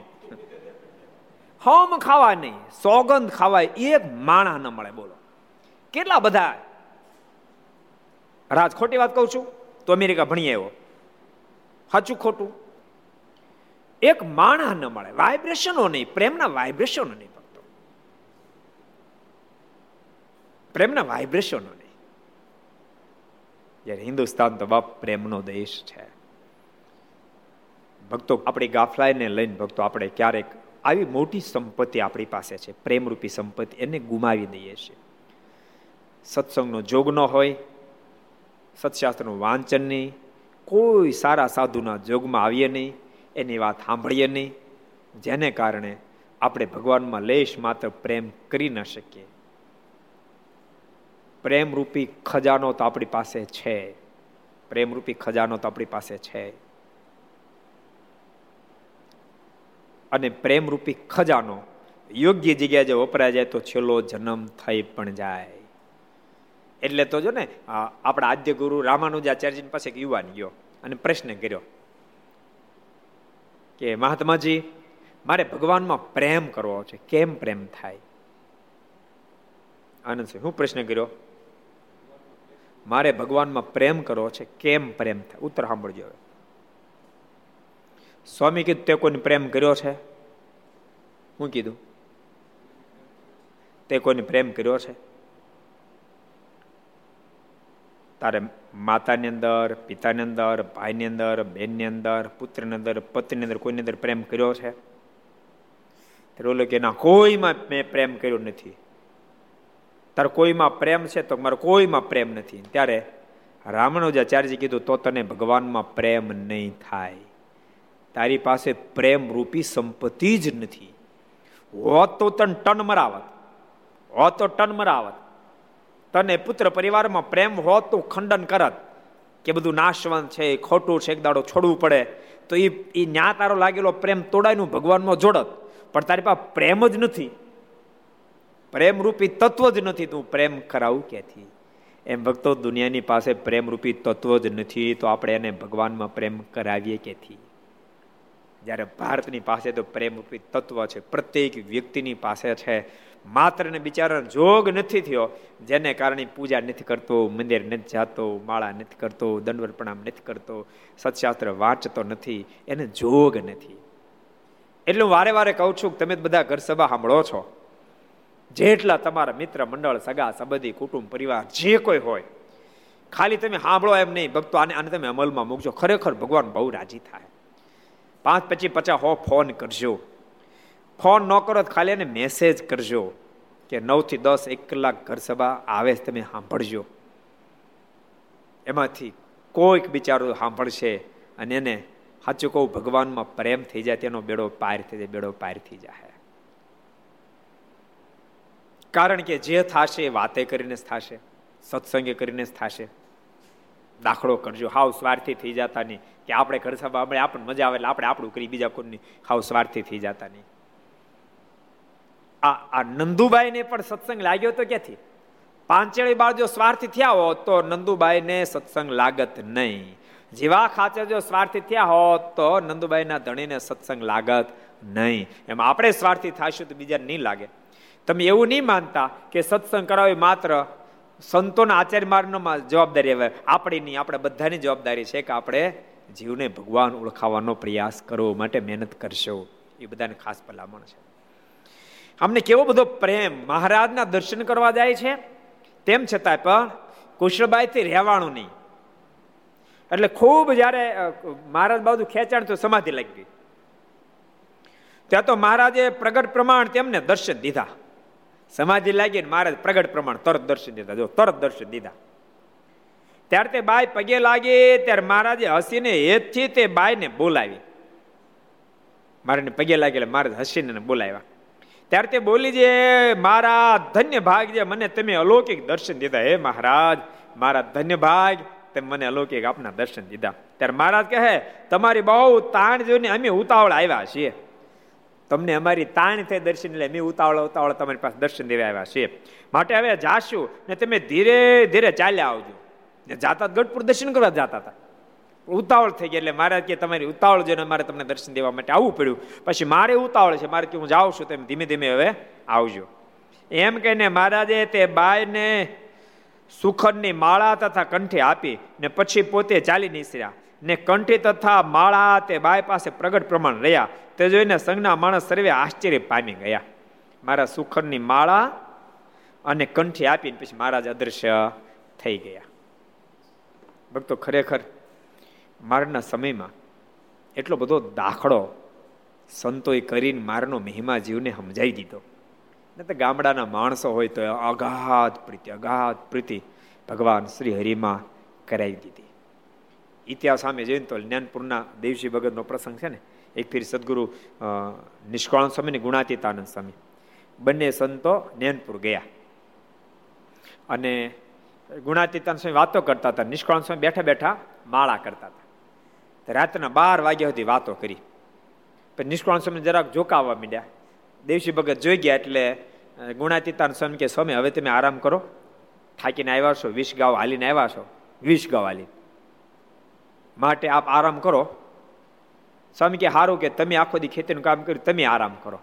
હમ ખાવા નહીં, સોગંદ ખાવાય. એક માણા ન મળે, બોલો. કેટલા બધા? રાજ ખોટી વાત કહું છું? તો અમેરિકા ભણી આવ્યો. સાચું ખોટું? એક માણા ન મળે વાઇબ્રેશનો નહીં, પ્રેમના વાઇબ્રેશનો નહીં ભક્તો. પ્રેમના વાઇબ્રેશનો નહીં. જ્યારે હિન્દુસ્તાન તો બાપ પ્રેમનો દેશ છે. ભક્તો આપણી ગાફલાઈને લઈને ભક્તો આપણે ક્યારેક આવી મોટી સંપત્તિ આપણી પાસે છે, પ્રેમરૂપી સંપત્તિ, એને ગુમાવી દઈએ છીએ. સત્સંગનો જોગ ન હોય, સત્શાસ્ત્રનું વાંચન નહીં, કોઈ સારા સાધુના જોગમાં આવીએ નહીં, એની વાત સાંભળીએ નહીં, જેને કારણે આપણે ભગવાનમાં લેશ માત્ર પ્રેમ કરી ન શકીએ. પ્રેમરૂપી ખજાનો તો આપણી પાસે છે. પ્રેમરૂપી ખજાનો તો આપણી પાસે છે. અને પ્રેમરૂપી ખજાનો યોગ્ય જગ્યાએ વપરાય જાય તો છેલ્લો જન્મ થઈ પણ જાય. એટલે તો જો ને આપણા આદ્ય ગુરુ રામાનુજાચાર્યજી પાસે યુવાન ગયો અને પ્રશ્ન કર્યો કે, મહાત્માજી, મારે ભગવાનમાં પ્રેમ કરવો છે. કેમ પ્રેમ થાય? આનંદ હું પ્રશ્ન કર્યો, મારે ભગવાનમાં પ્રેમ કરવો છે. કેમ પ્રેમ થાય? ઉત્તર સાંભળજો હવે. સ્વામી કીધું, તે કોઈને પ્રેમ કર્યો છે? હું કીધું, તે કોઈને પ્રેમ કર્યો છે? તારે માતાની અંદર, પિતાની અંદર, ભાઈની અંદર, બેનની અંદર, પુત્રની અંદર, પત્નીની અંદર કોઈની અંદર પ્રેમ કર્યો છે? ઓલો કે, ના, કોઈમાં મેં પ્રેમ કર્યો નથી. તારે કોઈમાં પ્રેમ છે તો મારે કોઈમાં પ્રેમ નથી. ત્યારે રામાનુજાચાર્યજી કીધું, તો તને ભગવાનમાં પ્રેમ નહીં થાય. તારી પાસે પ્રેમ રૂપી સંપત્તિ જ નથી. હોત તો તને ટન મરાવત. હોત તો ટન મરાવત. તને પુત્ર પરિવારમાં પ્રેમ હોત તો ખંડન કરત. કે બધું નાશવંત છે ખોટું છે, એક દાડો છોડવું પડે. તો એ એ ન્યા તારો લાગેલો પ્રેમ તોડાયનું ભગવાનમાં જોડત. પણ તારી પાસે પ્રેમ જ નથી. પ્રેમરૂપી તત્વ જ નથી. તું પ્રેમ કરાવું ક્યાંથી? એમ ભક્તો, દુનિયાની પાસે પ્રેમરૂપી તત્વ જ નથી, તો આપણે એને ભગવાનમાં પ્રેમ કરાવીએ ક્યાંથી? જ્યારે ભારતની પાસે તો પ્રેમરૂપી તત્વ છે, પ્રત્યેક વ્યક્તિની પાસે છે. માત્ર ને બિચારા જોગ નથી થયો, જેને કારણે પૂજા નથી કરતો, મંદિર નથી જાતો, માળા નથી કરતો દંડવર પ્રણામ નથી કરતો, સત્શાસ્ત્ર વાંચતો નથી, એને જોગ નથી. એટલે હું વારે વારે કહું છું કે તમે બધા ઘર સભા સાંભળો છો. જેટલા તમારા મિત્ર, મંડળ, સગા, સંબંધી, કુટુંબ, પરિવાર, જે કોઈ હોય, ખાલી તમે સાંભળો એમ નહીં, ભક્તો, આને આને તમે અમલમાં મૂકજો. ખરેખર ભગવાન બહુ રાજી થાય. પાંચ પછી પચાસ હો, ફોન કરજો. ફોન ન કરો ખાલી એને મેસેજ કરજો કે નવથી દસ એક કલાક ઘર સભા આવે તમે સાંભળજો. એમાંથી કોઈક બિચારો સાંભળશે અને એને સાચું કહું ભગવાનમાં પ્રેમ થઈ જાય, તેનો બેડો પાર થઈ જાય, બેડો પાર થઈ જાય. કારણ કે જે થશે એ વાતે કરીને જ થશે, સત્સંગે કરીને જ થશે. દાખલો કરજો. હાવ સ્વાર્થી થઈ જતા નહીં કે આપણે ઘર સભા, આપણે મજા આવે એટલે આપણે આપણું કરી, બીજા કોઈની હાવ સ્વાર્થી થઈ જતા નહીં આ આ નંદુબાઈને પણ સત્સંગ લાગ્યો તો ક્યાંથી? પાંચેળી બાળ જો સ્વાર્થી થયા હોત તો નંદુબાઈને સત્સંગ લાગત નહીં. જેવા ખાચર જો સ્વાર્થી થયા હોત તો નંદુબાઈના ધણીને સત્સંગ લાગત નહીં. એમ આપણે સ્વાર્થી થશું તો બીજા નહીં લાગે. તમે એવું નહીં માનતા કે સત્સંગ કરાવે માત્ર સંતોના આચાર્ય માર્ગમાં જવાબદારી હવે આપણી નહીં, આપણે બધાની જવાબદારી છે કે આપણે જીવને ભગવાન ઓળખાવાનો પ્રયાસ કરવો માટે મહેનત કરશો. એ બધાને ખાસ ભલામણ છે. અમને કેવો બધો પ્રેમ. મહારાજના દર્શન કરવા જાય છે, તેમ છતાંય પણ કુશળબાઈથી રહેવાનું નહીં. એટલે ખૂબ જ્યારે મહારાજ બાજુ ખેંચાણ તો સમાધિ લાગી ગઈ. ત્યાં તો મહારાજે પ્રગટ પ્રમાણ તેમને દર્શન દીધા. સમાધિ લાગી મહારાજ પ્રગટ પ્રમાણ તરત દર્શન દીધા. જો, તરત દર્શન દીધા. ત્યારે તે બાઈ પગે લાગી, ત્યારે મહારાજે હસીને હેતથી તે બાઈને બોલાવી. મારાને પગે લાગે એટલે મહારાજ હસીને બોલાવ્યા. ત્યારે તે બોલી જે, મારા ધન્ય ભાગ જે મને તમે અલૌકિક દર્શન દીધા. હે મહારાજ, મારા ધન્ય ભાગ તમે મને અલૌકિક આપના દર્શન દીધા. ત્યારે મહારાજ કહે, તમારી બહુ તાણ જોઈને અમે ઉતાવળ આવ્યા છીએ. તમને અમારી તાણ થઈ દર્શન એટલે અમે ઉતાવળ ઉતાવળ તમારી પાસે દર્શન દેવા આવ્યા છીએ. માટે હવે જાશું ને તમે ધીરે ધીરે ચાલ્યા આવજો. જાતા ગઢપુર દર્શન કરવા જતા હતા. ઉતાવળ થઈ ગઈ. એટલે મારે કે તમારી ઉતાવળ જોઈને મારે તમને દર્શન દેવા માટે આવવું પડ્યું. પછી મારે ઉતાવળ છે. મારે કે હું જાઉં છું તેમ ધીમે ધીમે હવે આવજો. એમ કહીને મહારાજે તે બાયને સુખદની માળા તથા કંઠે આપી ને પછી પોતે ચાલી નીસર્યા. ને કંઠી તથા માળા તે બાય પાસે પ્રગટ પ્રમાણ રહ્યા. તે જોઈને સંજ્ઞા માણસ સર્વે આશ્ચર્ય પામી ગયા. મારા સુખરની માળા અને કંઠી આપીને પછી મહારાજ અદૃશ્ય થઈ ગયા. ભક્તો ખરેખર મારના સમયમાં એટલો બધો દાખલો સંતોએ કરીને મારનો મહિમા જીવને સમજાવી દીધો. ને તો ગામડાના માણસો હોય તો અગાધ પ્રીતિ અગાધ પ્રીતિ ભગવાન શ્રી હરિમાં કરાવી દીધી. ઇતિહાસ સામે જોઈને તો જ્ઞાનપુરના દેવજી ભગતનો પ્રસંગ છે ને, એક ફીર સદગુરુ નિષ્કાળ સ્વામી ને ગુણાતીતાનંદ સ્વામી. બંને સંતો જ્ઞાનપુર ગયા. અને ગુણાતીતાનંદ સ્વામી વાતો કરતા હતા નિષ્કાળ સ્વામી બેઠા બેઠા માળા કરતા હતા. રાતના બાર વાગ્યા સુધી વાતો કરી. પણ નિષ્કાળ સ્વામી જરાક જોકાવા માંડ્યા. દેવશી ભગત જોઈ ગયા એટલે ગુણાતીતાન સ્વામી કે, સ્વામી, હવે તમે આરામ કરો. થાકીને આવ્યા છો વીસ ગાવ હાલીને આવ્યા છો. વીસ ગાવ હાલી માટે આપ આરામ કરો. સ્વામી કે સારું કે તમે આખો દી ખેતીનું કામ કર્યું, તમે આરામ કરો.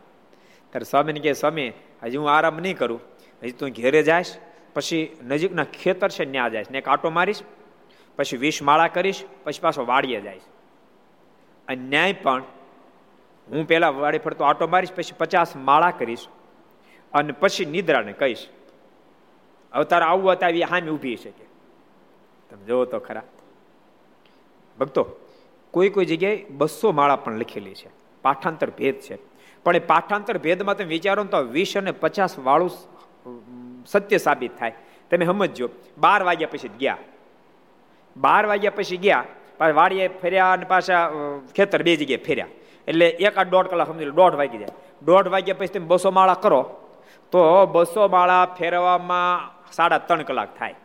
ત્યારે સ્વામીને કે, સ્વામી, હજી હું આરામ નહીં કરું. હજી તું ઘેરે જઈશ, પછી નજીકના ખેતર છે ત્યાં જઈશ ને કાંટો મારીશ, પછી વીસ માળા કરીશ, પછી પાછો વાડીએ જઈશ. અને ન્યાય પણ હું પહેલા વાડી ફરતો આટો મારીશ, પછી પચાસ માળા કરીશ અને પછી નિદ્રાને કહીશ. અવતાર આવવું હતા એ હામી ઊભી શકે તમે જોવો તો ખરા. ભક્તો, કોઈ કોઈ જગ્યાએ બસો માળા પણ લખેલી છે. પાઠાંતર ભેદ છે. પણ એ પાઠાંતર ભેદમાં તમે વિચારો તો વીસ અને પચાસ વાળું સત્ય સાબિત થાય. તમે સમજજો, બાર વાગ્યા પછી ગયા. બાર વાગ્યા પછી ગયા પાછા વાડીએ ફેર્યા અને પાછા ખેતર બે જગ્યાએ ફેર્યા. એટલે એક આ દોઢ કલાક સમજી દોઢ વાગી જાય. દોઢ વાગ્યા પછી તમે બસો માળા કરો, તો બસો માળા ફેરવામાં સાડા ત્રણ કલાક થાય.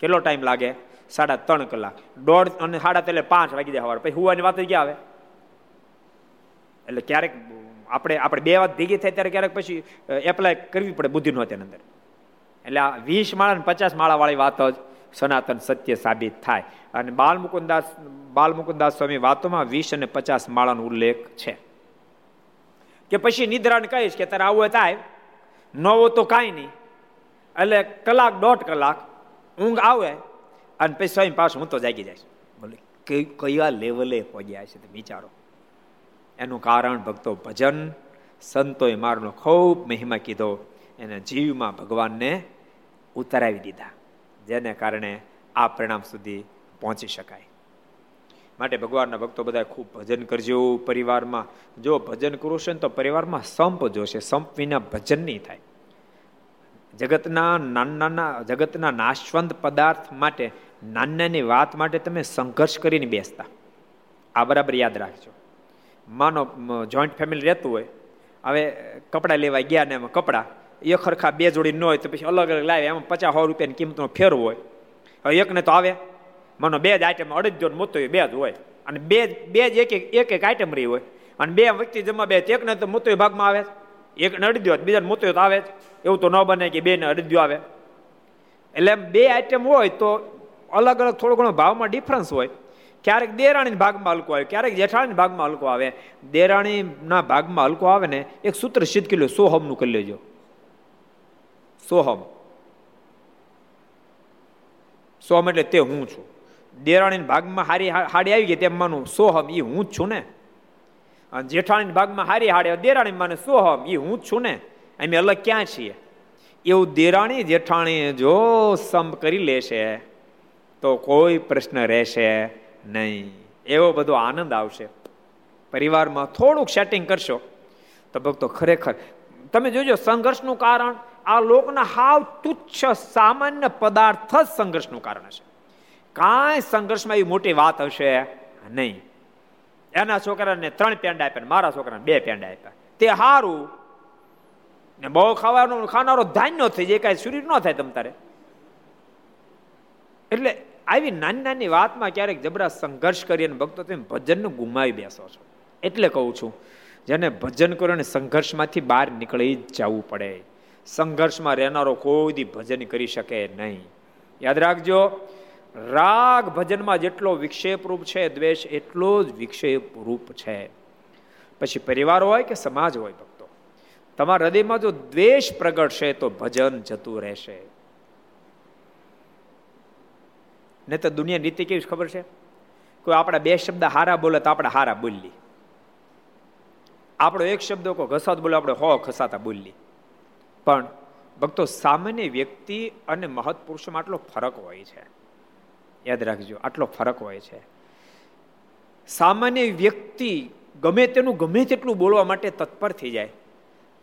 કેટલો ટાઈમ લાગે? સાડા ત્રણ કલાક. દોઢ અને સાડા એટલે પાંચ વાગી જાય સવારે. પછી હુવાની વાત ક્યાં આવે? એટલે ક્યારેક આપણે આપણે બે વાત ભેગી થાય ત્યારે ક્યારેક પછી એપ્લાય કરવી પડે બુદ્ધિ નો તેની અંદર. એટલે આ વીસ માળા ને પચાસ માળા વાળી વાત જ સનાતન સત્ય સાબિત થાય. અને બાલમુકુદાસ બાલમુકુદાસ સ્વામી વાતોમાં વીસ અને પચાસ માળાનો ઉલ્લેખ છે. કે પછી નિદ્રાને કહીશ કે તારે આવું થાય નવો તો કાંઈ નહીં. એટલે કલાક દોઢ કલાક ઊંઘ આવે અને પછી સ્વામી પાછું હું તો જાગી જાય બોલે કયા લેવલે પહોંચ્યા છે તમે વિચારો એનું કારણ ભક્તો ભજન, સંતોએ મારનો ખૂબ મહિમા કીધો. એને જીવમાં ભગવાનને ઉતરાવી દીધા. જેને કારણે આ પરિણામ સુધી પહોંચી શકાય. માટે ભગવાનના ભક્તો બધા ખૂબ ભજન કરજો પરિવારમાં. જો ભજન કરવું છે ને તો પરિવારમાં સંપ જોશે. સંપ વિના ભજન નહીં થાય. જગતના નાના જગતના નાશવંત પદાર્થ માટે નાનાની વાત માટે તમે સંઘર્ષ કરીને બેસતા. આ બરાબર યાદ રાખજો. માનો જોઈન્ટ ફેમિલી રહેતું હોય. હવે કપડાં લેવા ગયા ને એમાં કપડાં એક ખરખા બે જોડી ન હોય તો પછી અલગ અલગ લાવે. એમાં પચાસ સો રૂપિયાની કિંમતનો ફેર હોય. હવે એકને તો આવે. માનો બે જ આઈટમ ને મોતો બે જ હોય. અને બે બે જ એક એક એક આઈટમ રહી હોય. અને બે વ્યક્તિ જમા બે એકને તો મોતો ભાગમાં આવે. એકને અડધ્યો બીજાને મોતો આવે એવું તો ન બને કે બે ને અડધ્યો આવે. એટલે બે આઈટમ હોય તો અલગ અલગ થોડો ઘણો ભાવમાં ડિફરન્સ હોય. ક્યારેક દેરાણી ભાગમાં હલકો આવે, ક્યારેક જેઠાણી ભાગમાં હલકો આવે. દેરાણીના ભાગમાં હલકો આવે ને એક સૂત્ર સિદ્ધ કરી લો સો હમનું કરી લેજો. સોહમ. સોહમ એટલે તે હું છું. દેરાણી ભાગમાં હારી હાડી આવી ગઈ તેમ માનું, સોહમ એ હું જ છું ને. અને જેઠાણી ભાગમાં હારી હાડી દેરાણી માને સોહમ એ હું જ છું ને. અમે અલગ ક્યાં છીએ? એવું દેરાણી જેઠાણી જો સમ કરી લેશે, તો કોઈ પ્રશ્ન રહેશે નહીં. એવો બધો આનંદ આવશે. પરિવારમાં થોડુંક સેટિંગ કરશો, તો ભક્તો ખરેખર, તમે જોજો, સંઘર્ષનું કારણ આ લોકના હાવ તુચ્છ સામાન્ય પદાર્થ જ સંઘર્ષનું કારણ છે કાંઈ સંઘર્ષમાં એવી મોટી વાત હશે નહીં. એના છોકરાને ત્રણ પેંડા આપ્યા મારા છોકરાને બે પેંડા આપ્યા. તે સારું ને બહુ ખાવાનું ખાનારો ધાન્ય થઈ જાય કાંઈ શરીર ન થાય તમ તારે. એટલે આવી નાની નાની વાતમાં ક્યારેક જબરા સંઘર્ષ કરીને ભક્તો તમે ભજનને ગુમાવી બેસો છો. એટલે કહું છું, જેને ભજન કરો અને સંઘર્ષમાંથી બહાર નીકળી જવું પડે. સંઘર્ષમાં રહેનારો કોઈ દી ભજન કરી શકે નહીં. યાદ રાખજો, રાગ ભજનમાં જેટલો વિક્ષેપરૂપ છે, દ્વેષ એટલો જ વિક્ષેપરૂપ છે. પછી પરિવાર હોય કે સમાજ હોય ભક્તો, તમારા હૃદયમાં જો દ્વેષ પ્રગટશે તો ભજન જતું રહેશે. ને તો દુનિયા નીતિ કેવી ખબર છે? કોઈ આપણા બે શબ્દ હારા બોલે તો આપણે હારા બોલી આપણો એક શબ્દ કોઈ ઘસાત બોલે, આપણે હો ખસાતા બોલી પણ ભક્તો સામાન્ય વ્યક્તિ અને મહત્પુરુષોમાં આટલો ફરક હોય છે. યાદ રાખજો, આટલો ફરક હોય છે. સામાન્ય વ્યક્તિ ગમે તેનું ગમે તેટલું બોલવા માટે તત્પર થઈ જાય.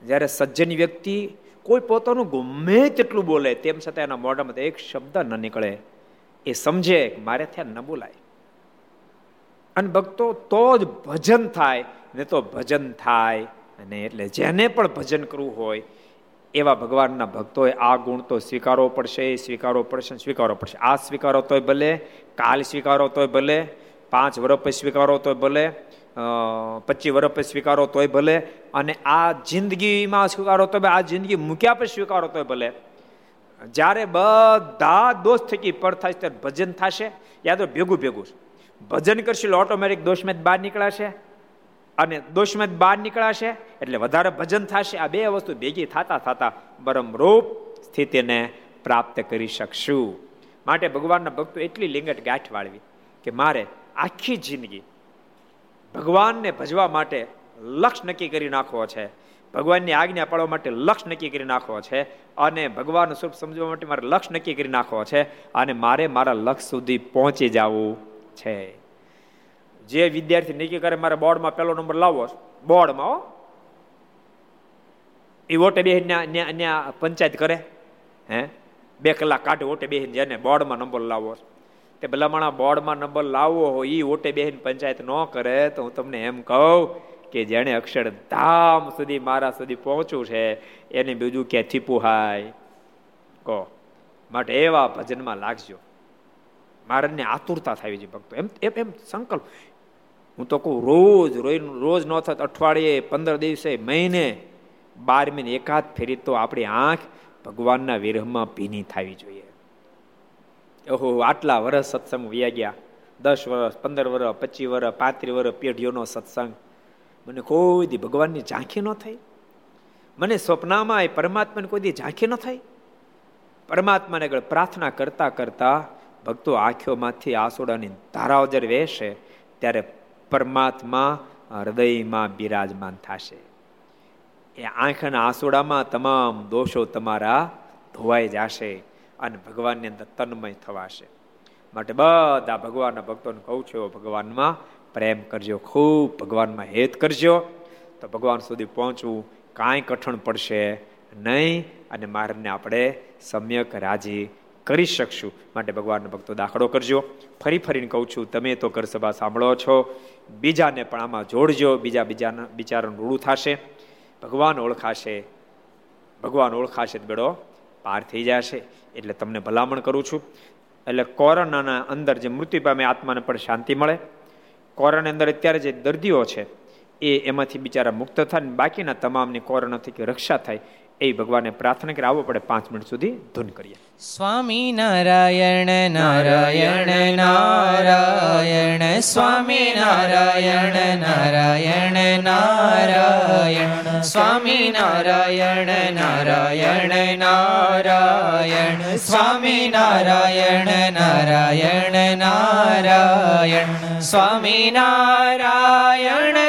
જ્યારે સજ્જન વ્યક્તિ કોઈ પોતાનું ગમે તેટલું બોલે તેમ છતાં એના મોઢામાં એક શબ્દ ન નીકળે. એ સમજે મારે ત્યાં ન બોલાય. અને ભક્તો તો જ ભજન થાય, ને તો ભજન થાય, અને એટલે જેને પણ ભજન કરવું હોય એવા ભગવાનના ભક્તોએ આ ગુણ તો સ્વીકારવો પડશે સ્વીકારવો પડશે સ્વીકારવો પડશે. આ સ્વીકારો તોય ભલે, કાલ સ્વીકારો તોય ભલે, પાંચ વર્ષ પછી સ્વીકારો તોય ભલે પચીસ વર્ષ પછી સ્વીકારો તોય ભલે, અને આ જિંદગીમાં સ્વીકારો તો આ જિંદગી મૂક્યા પછી સ્વીકારો તોય ભલે. જ્યારે બધા દોષ થકી પર થાય ત્યારે ભજન થશે. યાદ ભેગું ભેગું. ભજન કરશે ઓટોમેટિક દોષમાં બહાર નીકળાશે. અને દોષમાં બહાર નીકળાશે, એટલે વધારે ભજન થશે. આ બે વસ્તુ ભેગી થતા થતા પરમરૂપ સ્થિતિને પ્રાપ્ત કરી શકશું. માટે ભગવાનના ભક્તો એટલી લિંગટ ગાંઠ વાળવી કે મારે આખી જિંદગી ભગવાનને ભજવા માટે લક્ષ નક્કી કરી નાખવો છે. ભગવાનની આજ્ઞા પાડવા માટે લક્ષ નક્કી કરી નાખવો છે. અને ભગવાનનું સ્વરૂપ સમજવા માટે મારે લક્ષ નક્કી કરી નાખવો છે. અને મારે મારા લક્ષ સુધી પહોંચી જવું છે. જે વિદ્યાર્થી નક્કી કરે મારે બોર્ડમાં પહેલો નંબર લાવવો બોર્ડમાં હો. એ વોટે બે પંચાયત કરે, હે? બે કલાક કાઢે વોટે બેહીને જેને બોર્ડમાં નંબર લાવવો તે ભલામણા બોર્ડમાં નંબર લાવવો હોય એ વોટે બેહીને પંચાયત ન કરે, તો હું તમને એમ કહું કે જેણે અક્ષરધામ સુધી મારા સુધી પહોંચવું છે, એને બીજું ક્યાંથી પુહાય કહો. માટે એવા ભજનમાં લાગજો. મારાને આતુરતા થવી છે ભક્તો. એમ એમ સંકલ્પ. હું તો કહું, રોજ રોજ ન થત, અઠવાડિયે, પંદર દિવસે, મહિને, બાર મહિને એકાદ ફેરી તો આપણી આંખ ભગવાનના વિરહમાં ભીની થવી જોઈએ. ઓહો, આટલા વર્ષ સત્સંગ વ્યા ગયા. દસ વર્ષ પંદર વર્ષ પચીસ વર્ષ પાંત્રીસ વર્ષ પેઢીઓનો સત્સંગ. મને કોઈ દી ભગવાનની ઝાંખી ન થઈ. મને સ્વપ્નમાં એ પરમાત્માને કોઈ દી ઝાંખી ન થઈ. પરમાત્માને આગળ પ્રાર્થના કરતા કરતા ભક્તો આંખોમાંથી આસોડાની ધારાઓ જ્યારે વહેશે ત્યારે પરમાત્મા હૃદયમાં બિરાજમાન થશે. એ આંખના આંસુડામાં તમામ દોષો તમારા ધોવાઈ જશે અને ભગવાનની અંદર તન્મય થવાશે. માટે બધા ભગવાનના ભક્તોને કહું છું, ભગવાનમાં પ્રેમ કરજો, ખૂબ ભગવાનમાં હેત કરજો. તો ભગવાન સુધી પહોંચવું કાંઈ કઠણ પડશે નહીં અને મારને આપણે સમ્યક રાજી કરી શકશું. માટે ભગવાનના ભક્તો દાખલો કરજો. ફરી ફરીને કહું છું, તમે તો ઘર સભા સાંભળો છો બીજાને પણ આમાં જોડજો, બીજા બીજાના બિચારાનું રૂડું થશે. ભગવાન ઓળખાશે ભગવાન ઓળખાશે બેડો પાર થઈ જશે. એટલે તમને ભલામણ કરું છું. એટલે કોરોનાના અંદર જે મૃત્યુ પામે આત્માને પણ શાંતિ મળે. કોરોના અંદર અત્યારે જે દર્દીઓ છે, એ એમાંથી બિચારા મુક્ત થાય બાકીના તમામની કોરોનાથી રક્ષા થાય. એ ભગવાનને પ્રાર્થના કરી, આવો પડે પાંચ મિનિટ સુધી ધૂન કરીએ. સ્વામી નારાયણ નારાયણ નારાયણ, સ્વામી નારાયણ નારાયણ નારાયણ, સ્વામી નારાયણ નારાયણ નારાયણ, સ્વામી નારાયણ નારાયણ નારાયણ, સ્વામી નારાયણ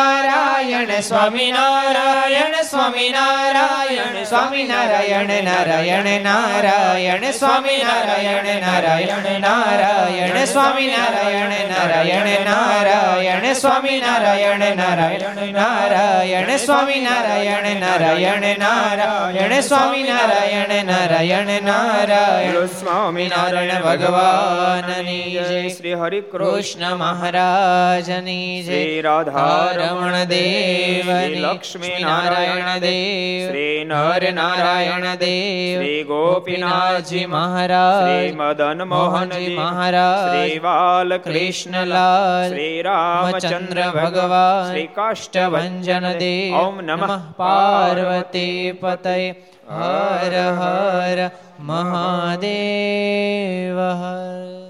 સ્વામિનારાયણ સ્વામિનારાયણ સ્વામિનારાયણ સ્વામિનારાયણ નારાયણ નારાયણ સ્વામિનારાયણ નારાયણ નારાયણ સ્વામિનારાયણ નારાયણ નારાયણ સ્વામિનારાયણ નારાયણ નારાયણ સ્વામિનારાયણ નારાયણ નારાયણ સ્વામિનારાયણ નારાયણ નારાયણ સ્વામિનારાયણ ભગવાનની જય શ્રી હરિ કૃષ્ણ મહારાજની જય રાધારા રમણ દેવ લક્ષ્મી નારાયણ દેવ શ્રી નર નારાયણ દેવ શ્રી ગોપીનાથજી મહારાજ શ્રી મદન મોહનજી મહારાજ શ્રી બાલ કૃષ્ણલાલ શ્રી રામચંદ્ર ભગવાન શ્રી કાષ્ટભન દેવ ઓમ નમઃ પાર્વતી પતય હર હર મહાદેવ હર